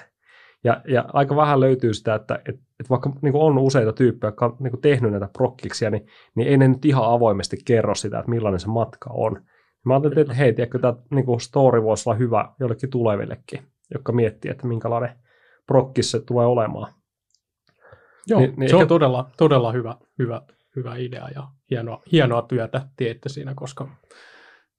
Ja, ja aika vähän löytyy sitä, että, että, että vaikka niin on useita tyyppejä, jotka on niin tehnyt näitä prokkiksia, niin, niin ei ne nyt ihan avoimesti kerro sitä, että millainen se matka on. Mä ajattelin, että hei, tiedätkö, tämä niin story voisi olla hyvä jollekin tulevillekin, jotka miettii, että minkälainen prokkis se tulee olemaan.
Joo, niin, niin se ehkä... on todella, todella hyvä, hyvä hyvä idea ja hienoa, hienoa työtä teette siinä, koska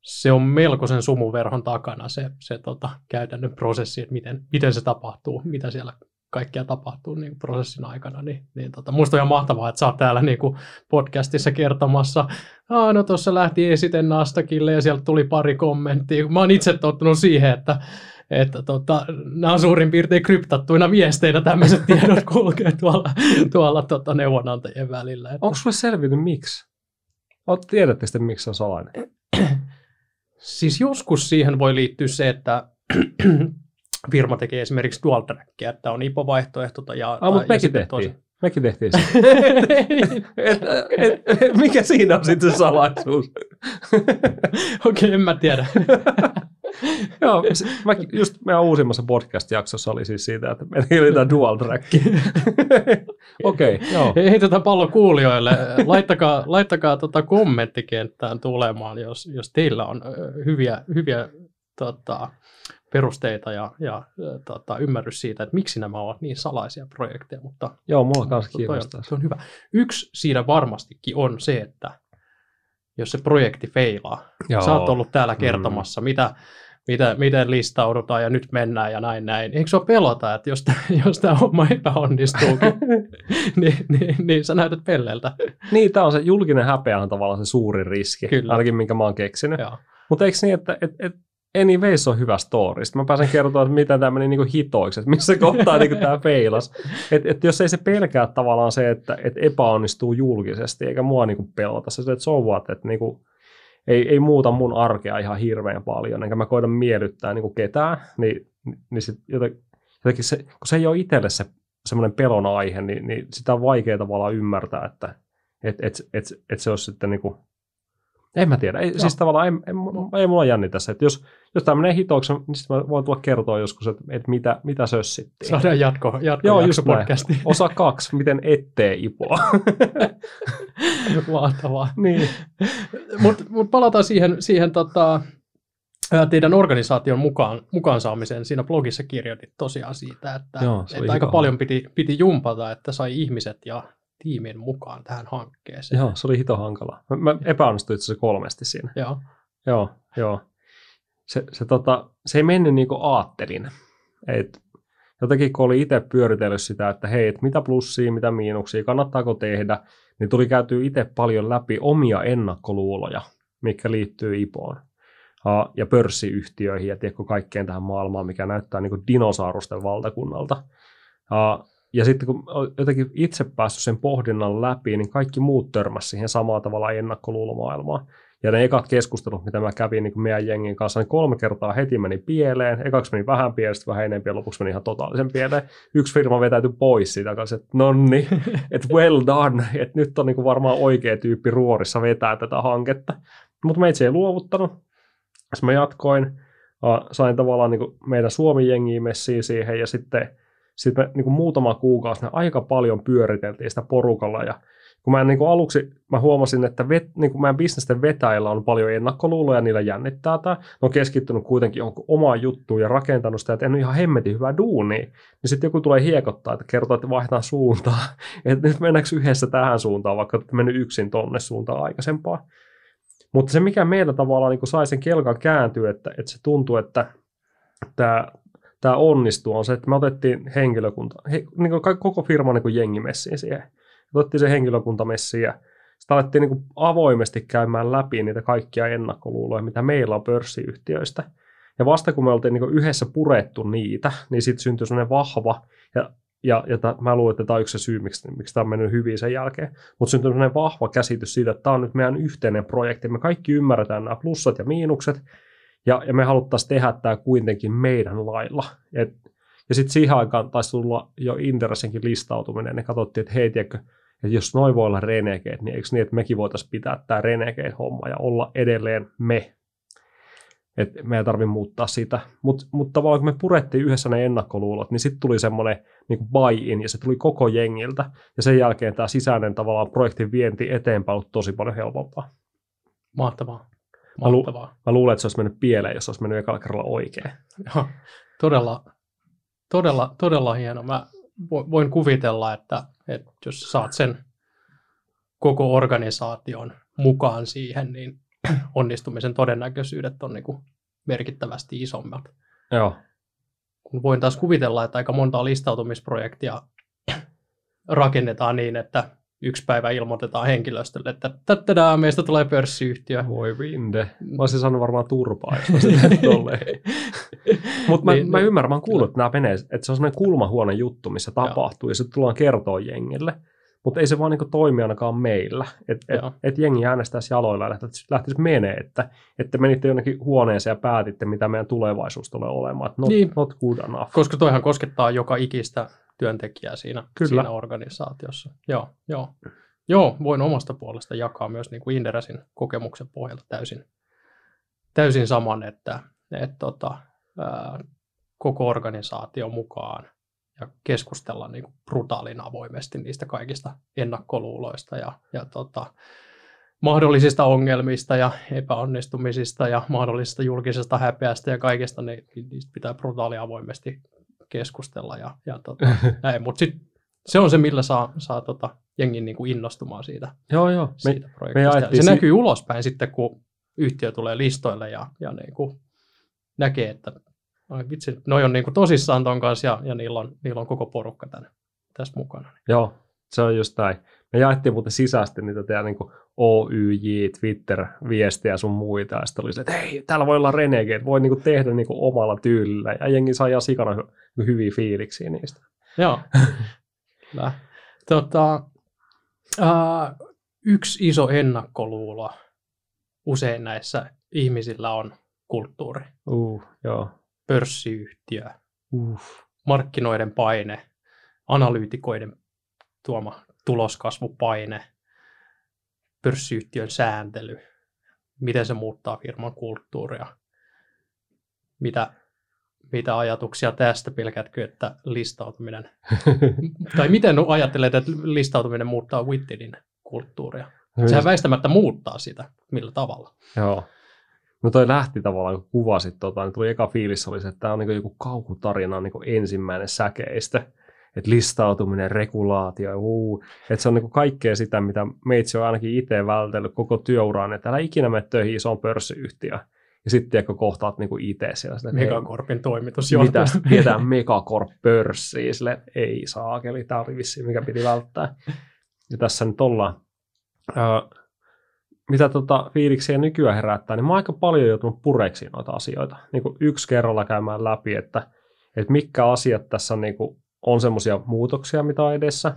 se on melkoisen sumuverhon takana se, se tota, käytännön prosessi, että miten, miten se tapahtuu, mitä siellä kaikkea tapahtuu niin prosessin aikana, niin, niin tota, musta on ihan mahtavaa, että sä oot täällä niin kuin podcastissa kertomassa, Aa, no tuossa lähti esite Nastakille ja sieltä tuli pari kommenttia. Mä oon itse tottunut siihen, että että tota, nämä on suurin piirtein kryptattuina viesteinä tämmöiset tiedot kulkee tuolla, tuolla tota, neuvonantajien välillä. Että...
Onko sulle selvinnyt miksi? Olet, tiedätte sitten, miksi se on salainen?
siis joskus siihen voi liittyä se, että firma tekee esimerkiksi dual trackia, että on IPO-vaihtoehto ja,
ah, mutta mekin tehtiin. Tosi... Mekin tehtiin se. et, et, et, mikä siinä on sitten se salaisuus?
Okei, okay, en mä tiedä.
Joo, mä, just meidän uusimmassa podcast-jaksossa oli siis siitä, että meillä oli tämä dual track. Okei, okay, joo.
Hei, tätä pallo kuulijoille. Laittakaa, laittakaa tota kommenttikenttään tulemaan, jos, jos teillä on hyviä, hyviä tota, perusteita ja, ja tota, ymmärrys siitä, että miksi nämä ovat niin salaisia projekteja. Mutta,
Joo, mulla kanssa kiinnostaa.
Se on hyvä. Yksi siinä varmastikin on se, että jos se projekti feilaa. Joo. Sä oot ollut täällä mm. kertomassa, mm. mitä, mitä, miten listaudutaan ja nyt mennään ja näin näin. Eikö se ole pelota, että jos, jos tämä homma epäonnistuu, niin, niin, niin sä näytät pelleltä.
Niin, tämä on se julkinen häpeä on tavallaan se suurin riski, Kyllä. ainakin minkä mä oon keksinyt. Mutta eikö niin, että et, et, anyways on hyvä story. Sitten mä pääsen kertomaan, että miten tämä meni niinku hitoiksi, että missä kohtaa niinku tämä feilas. Että et jos ei se pelkää tavallaan se, että et epäonnistuu julkisesti, eikä mua niinku pelota se, että so what, että niinku, ei, ei muuta mun arkea ihan hirveän paljon, enkä mä koida miellyttää niin kuin ketään, niin, niin sit jotenkin se, kun se ei ole itselle se semmoinen pelon aihe, niin, niin sitä on vaikea tavallaan ymmärtää, että et, et, et, et se olisi sitten niin kuin, en mä tiedä. Ei, siis tavallaan ei, ei, ei mulla jänni tässä. Että jos, jos tämä menee hitoksi, niin sitten mä voin tulla kertoa joskus, että, että mitä, mitä sössittiin.
Saadaan jatko, jatko
Joo, just podcasti. Osa kaksi, miten ettei ipoa.
Mahtavaa.
niin.
Mutta mut palataan siihen, siihen tota, teidän organisaation mukaan, mukaan saamiseen. Siinä blogissa kirjoitit tosiaan siitä, että, Joo, että aika paljon piti, piti jumpata, että sai ihmiset ja tiimin mukaan tähän hankkeeseen.
Joo, se oli hito hankala. Mä, mä epäonnistuin itse kolmesti siinä.
Joo.
Joo, joo. Se, se, tota, se ei mennyt niin kuin aattelin. Et jotenkin kun oli itse pyöritellyt sitä, että hei, et mitä plussia, mitä miinuksia, kannattaako tehdä, niin tuli käytyä itse paljon läpi omia ennakkoluuloja, mikä liittyy IPOon ja pörssiyhtiöihin ja tiedätkö, kaikkeen tähän maailmaan, mikä näyttää niin kuin dinosaurusten valtakunnalta. Ja sitten kun jotenkin itse päässyt sen pohdinnan läpi, niin kaikki muut törmäsivät siihen samaa tavalla ennakkoluulomaailmaan. Ja ne ekat keskustelut, mitä mä kävin niin meidän jengin kanssa, niin kolme kertaa heti meni pieleen. Ekaksi meni vähän pieleen, sitten vähän enemmän ja lopuksi meni ihan totaalisen pieleen. Yksi firma vetäytyi pois siitä kanssa, että nonni, että well done, että nyt on niin varmaan oikea tyyppi ruorissa vetää tätä hanketta. Mutta meitä ei luovuttanut. Sitten mä jatkoin, sain tavallaan niin meidän Suomi-jengiä messiin siihen ja sitten sitten me niin kuin muutama kuukausi aika paljon pyöriteltiin sitä porukalla ja kun mä niin kuin aluksi mä huomasin, että vet, niin kuin meidän bisnesten vetäjillä on paljon ennakkoluuloja, niillä jännittää tämä. Ne on keskittynyt kuitenkin jonkun omaan juttuun ja rakentanut sitä, että en ole ihan hemmetin hyvää duunia. Niin sitten joku tulee hiekottaa, että kertoo, että vaihdetaan suuntaa. että nyt mennäänkö yhdessä tähän suuntaan, vaikka että mennyt yksin tonne suuntaan aikaisempaa. Mutta se, mikä meillä tavallaan niin sai sen kelkan kääntyä, että, että se tuntuu, että tämä tämä onnistuu, on se, että me otettiin henkilökunta, he, niin kuin koko firma niin kuin jengi messiin siihen. Otettiin se henkilökunta messiin ja sitten alettiin niin kuin avoimesti käymään läpi niitä kaikkia ennakkoluuloja, mitä meillä on pörssiyhtiöistä. Ja vasta kun me oltiin niin yhdessä purettu niitä, niin sitten syntyi sellainen vahva, ja, ja, ja t- mä luulen, että tämä on yksi se syy, miksi, miksi tämä on mennyt hyvin sen jälkeen, mutta syntyi sellainen vahva käsitys siitä, että tämä on nyt meidän yhteinen projekti. Me kaikki ymmärretään nämä plussat ja miinukset, ja, ja me haluttaisiin tehdä tämä kuitenkin meidän lailla. Et, ja sitten siihen aikaan taisi tulla jo Interessenkin listautuminen, ja katsottiin, että hei, tiedätkö, että jos noin voi olla renegeet, niin eikö niin, että mekin voitaisiin pitää tämä renegade-homma ja olla edelleen me. Että me ei tarvitse muuttaa sitä. Mutta mut tavallaan kun me purettiin yhdessä ne ennakkoluulot, niin sitten tuli semmoinen niin buy-in ja se tuli koko jengiltä. Ja sen jälkeen tämä sisäinen tavallaan projektin vienti eteenpäin ollut tosi paljon helpompaa.
Mahtavaa.
Mä, lu- mä luulen, että se olisi mennyt pieleen, jos olisi mennyt ekalla kerralla oikein.
Joo, todella, todella, todella hieno. Mä voin kuvitella, että, että jos saat sen koko organisaation mukaan siihen, niin onnistumisen todennäköisyydet on niin kuin merkittävästi isommat.
Joo.
Kun voin taas kuvitella, että aika monta listautumisprojektia rakennetaan niin, että yksi päivä ilmoitetaan henkilöstölle, että tätä meistä tulee pörssiyhtiö.
Voi vinde. Mä olisin sanonut varmaan turpaa, jos Mutta mä, niin, mä niin. ymmärrän, mä oon kuullut, että nämä menee, että se on sellainen kulmahuone juttu, missä tapahtuu, ja sitten tullaan kertoa jengille. Mutta ei se vaan niinku toimi ainakaan meillä. Että et, et jengi äänestäisi jaloilla ja lähtisi, lähtisi menee, että, että menitte jonnekin huoneeseen ja päätitte, mitä meidän tulevaisuus tulee olemaan. Not, niin. not good enough.
Koska toihan koskettaa joka ikistä työntekijää siinä, Kyllä. siinä organisaatiossa. Joo, joo. joo, voin omasta puolesta jakaa myös niin kuin Inderesin kokemuksen pohjalta täysin, täysin saman, että, että tota, ää, koko organisaatio mukaan ja keskustella niin kuin brutaalin avoimesti niistä kaikista ennakkoluuloista ja, ja tota, mahdollisista ongelmista ja epäonnistumisista ja mahdollisesta julkisesta häpeästä ja kaikesta, niin niistä pitää brutaali avoimesti keskustella ja, ja tota, näin, mutta sit se on se, millä saa, saa tota, jengin niin kuin innostumaan siitä,
joo, joo.
siitä me, projektista. Me se si- näkyy ulospäin sitten, kun yhtiö tulee listoille ja, ja niin kuin näkee, että Ai vitsi, noi on niin kuin tosissaan ton kanssa ja, ja niillä, on, niillä on koko porukka tänne, tässä mukana.
Joo, se on just näin. Me jaettiin muuten sisäisesti niitä teidän niin OYJ, Twitter-viestejä sun muita, ja sitten oli se, että hei, täällä voi olla Renegade, voi niin kuin tehdä niin kuin omalla tyylillä, ja jengi saa ihan sikana hy- hyviä fiiliksiä niistä.
Joo, kyllä. Tota, uh, yksi iso ennakkoluulo usein näissä ihmisillä on kulttuuri.
Uh, joo.
Pörssiyhtiö,
Uh.
markkinoiden paine, analyytikoiden tuoma tuloskasvupaine, pörssiyhtiön sääntely, miten se muuttaa firman kulttuuria, mitä, mitä ajatuksia tästä pelkätkö, että listautuminen, tai miten ajattelet, että listautuminen muuttaa Wittedin kulttuuria? Sehän väistämättä muuttaa sitä, millä tavalla.
Joo. No toi lähti tavallaan, kun kuvasit, tota, niin tuli eka fiilis oli se, että tämä on niin joku kauhutarina niin ensimmäinen säkeistä. Että listautuminen, regulaatio, uu, että se on niin kaikkea sitä, mitä meitsi on ainakin itse vältellyt koko työuraan, että älä ikinä mene töihin isoon pörssiyhtiöön. Ja sitten kun kohtaat niin itse siellä. Sille,
Megacorpin toimitusjohtaja.
Mitä viedään Megacorp pörssiin, sille ei saakeli, tämä oli vissiin, mikä piti välttää. Ja tässä nyt ollaan. Öö, mitä tota fiiliksiä nykyään herättää, niin mä oon aika paljon joutunut pureksiin noita asioita. Niin kuin yksi kerralla käymään läpi, että, että mitkä asiat tässä niin kuin, on semmoisia muutoksia, mitä on edessä.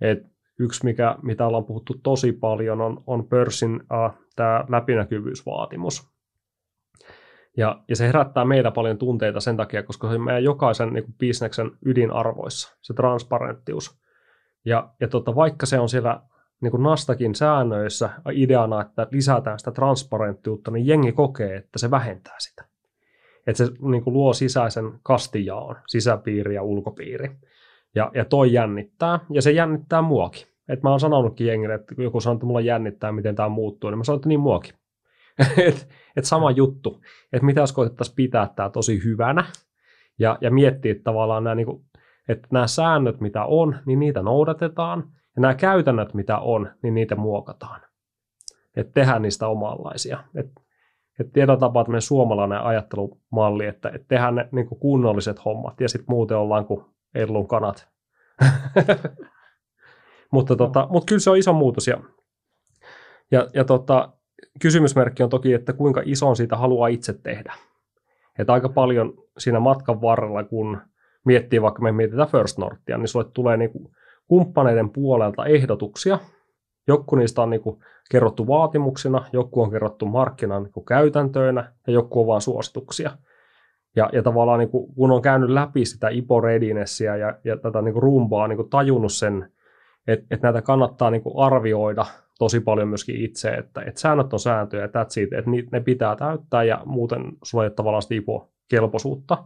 Et yksi, mikä, mitä ollaan puhuttu tosi paljon, on, on pörssin äh, tämä läpinäkyvyysvaatimus. Ja, ja se herättää meitä paljon tunteita sen takia, koska se on meidän jokaisen niin kuin bisneksen ydinarvoissa, se transparenttius. Ja, ja tota, vaikka se on siellä niin kuin Nastakin säännöissä ideana, että lisätään sitä transparenttiutta, niin jengi kokee, että se vähentää sitä. Että se niin kuin luo sisäisen kastijaon, sisäpiiri ja ulkopiiri. Ja, ja toi jännittää, ja se jännittää muakin. Et mä oon sanonutkin jengille, että joku sanoo, että mulla jännittää, miten tämä muuttuu, niin mä sanon, että niin muakin. et, et sama juttu, että mitä jos koitettaisiin pitää tämä tosi hyvänä, ja, ja miettiä tavallaan nämä, niin kuin, että nämä säännöt, mitä on, niin niitä noudatetaan, ja nämä käytännöt, mitä on, niin niitä muokataan. Että tehdään niistä omanlaisia. Että et tietyllä tapaa tämmöinen suomalainen ajattelumalli, että et tehdään ne niin kunnolliset hommat ja sitten muuten ollaan kuin ellun kanat. mutta, tota, mutta kyllä se on iso muutos. Ja, ja, ja tota, kysymysmerkki on toki, että kuinka ison siitä haluaa itse tehdä. Että aika paljon siinä matkan varrella, kun miettii vaikka me mietitään First Northia, niin sulle tulee niin kuin kumppaneiden puolelta ehdotuksia. Joku niistä on niin kuin kerrottu vaatimuksina, joku on kerrottu markkinan niin käytäntöinä ja joku on vain suosituksia. Ja, ja tavallaan niin kuin, kun on käynyt läpi sitä IPO ja, ja tätä niin rumbaa, niin tajunnut sen, että, että näitä kannattaa niin arvioida tosi paljon myöskin itse, että, että säännöt on sääntöjä, että, että ne pitää täyttää ja muuten sulla ei ole tavallaan IPO-kelpoisuutta.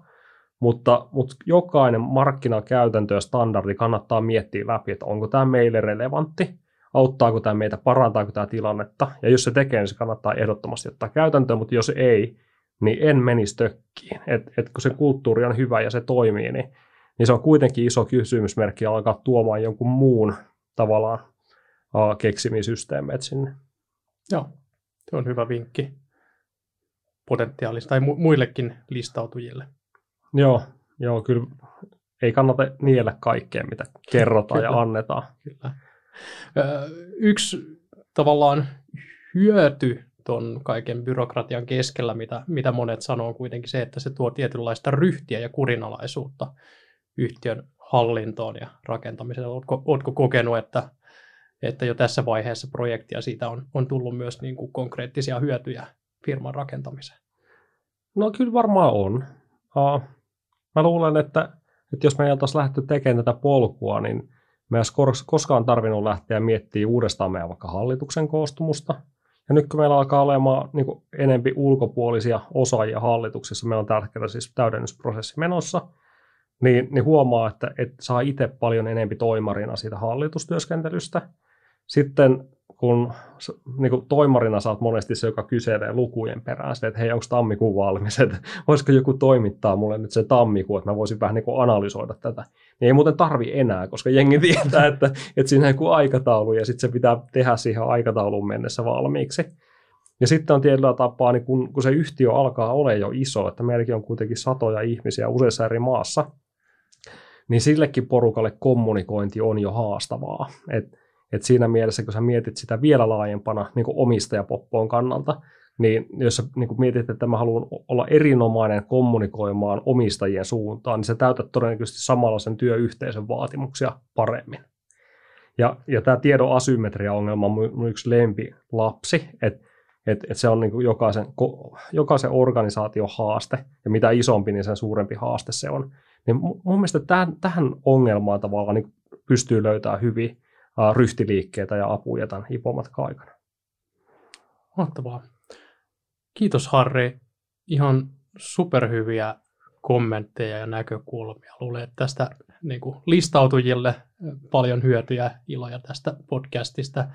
Mutta, mutta jokainen markkinakäytäntö ja standardi kannattaa miettiä läpi, että onko tämä meille relevantti, auttaako tämä meitä, parantaako tämä tilannetta. Ja jos se tekee, niin se kannattaa ehdottomasti ottaa käytäntöön, mutta jos ei, niin en menisi tökkiin. Et, et kun se kulttuuri on hyvä ja se toimii, niin, niin se on kuitenkin iso kysymysmerkki alkaa tuomaan jonkun muun tavallaan uh, keksimisysteemeet sinne.
Joo, se on hyvä vinkki potentiaalista tai mu- muillekin listautujille.
Joo, joo, kyllä ei kannata niellä kaikkea, mitä kerrotaan ja annetaan. Kyllä.
Yksi tavallaan hyöty tuon kaiken byrokratian keskellä, mitä, mitä monet sanoo, on kuitenkin se, että se tuo tietynlaista ryhtiä ja kurinalaisuutta yhtiön hallintoon ja rakentamiseen. Oletko, oletko kokenut, että, että jo tässä vaiheessa projektia siitä on, on tullut myös niin kuin konkreettisia hyötyjä firman rakentamiseen?
No kyllä varmaan on. Uh, mä luulen, että, että jos me ei oltaisi lähdetty tekemään tätä polkua, niin me ei koskaan tarvinnut lähteä miettimään uudestaan meidän vaikka hallituksen koostumusta. Ja nyt kun meillä alkaa olemaan niin enempi ulkopuolisia osaajia hallituksessa, meillä on tällä hetkellä siis täydennysprosessi menossa, niin, niin huomaa, että, että saa itse paljon enempi toimarina siitä hallitustyöskentelystä. Sitten kun niin kuin toimarina saat monesti se, joka kyselee lukujen perään, että hei, onko tammikuun valmis, että voisiko joku toimittaa mulle nyt sen tammikuun, että mä voisin vähän niin kuin analysoida tätä. Niin ei muuten tarvi enää, koska jengi tietää, että, että siinä on joku aikataulu ja sitten se pitää tehdä siihen aikatauluun mennessä valmiiksi. Ja sitten on tietyllä tapaa, niin kun, kun se yhtiö alkaa olla jo iso, että meilläkin on kuitenkin satoja ihmisiä useissa eri maassa, niin sillekin porukalle kommunikointi on jo haastavaa. Että et siinä mielessä, kun sä mietit sitä vielä laajempana niin omistajapoppoon kannalta, niin jos sä niin mietit, että mä haluan olla erinomainen kommunikoimaan omistajien suuntaan, niin sä täytät todennäköisesti samalla sen työyhteisön vaatimuksia paremmin. Ja, ja tämä tiedon asymmetria-ongelma on yksi lempi lapsi, että että et se on niin kuin jokaisen, jokaisen organisaation haaste, ja mitä isompi, niin sen suurempi haaste se on. Niin mun mielestä tähän, tähän ongelmaan tavallaan niin pystyy löytämään hyvin ryhtiliikkeitä ja apuja tämän hipomatkan aikana.
Mahtavaa. Kiitos Harri. Ihan superhyviä kommentteja ja näkökulmia. Luulen, että tästä niin kuin listautujille paljon hyötyjä, iloja tästä podcastista,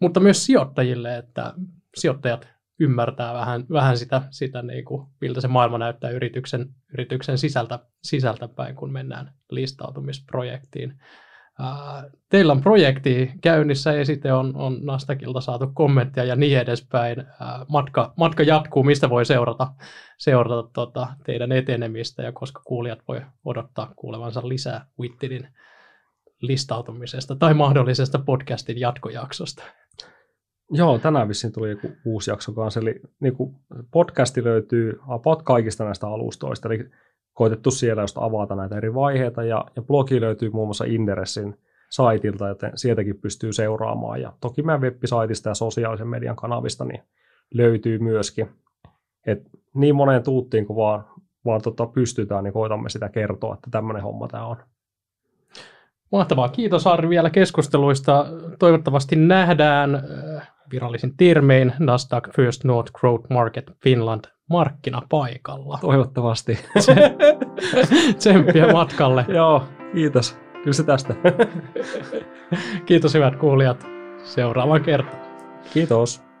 mutta myös sijoittajille, että sijoittajat ymmärtää vähän, vähän sitä, sitä niin kuin, miltä se maailma näyttää yrityksen, yrityksen sisältä, sisältä päin, kun mennään listautumisprojektiin. Teillä on projekti käynnissä ja sitten on, on Nastakilta saatu kommenttia ja niin edespäin. Matka, matka jatkuu, mistä voi seurata, seurata tota, teidän etenemistä ja koska kuulijat voi odottaa kuulevansa lisää Wittinin listautumisesta tai mahdollisesta podcastin jatkojaksosta.
Joo, tänään vissiin tuli joku uusi jakso kanssa, eli niin podcasti löytyy about kaikista näistä alustoista, eli koitettu siellä just avata näitä eri vaiheita, ja, ja blogi löytyy muun muassa Inderessin saitilta, joten sieltäkin pystyy seuraamaan, ja toki meidän web-saitista ja sosiaalisen median kanavista niin löytyy myöskin. Et niin moneen tuuttiin kuin vaan, vaan tota pystytään, niin koitamme sitä kertoa, että tämmöinen homma tämä on.
Mahtavaa. Kiitos Arri vielä keskusteluista. Toivottavasti nähdään äh, virallisin termein Nasdaq First North Growth Market Finland markkinapaikalla.
Toivottavasti.
Tsemppiä matkalle.
Joo, kiitos. Kyllä se tästä.
kiitos hyvät kuulijat. Seuraava kerta.
Kiitos.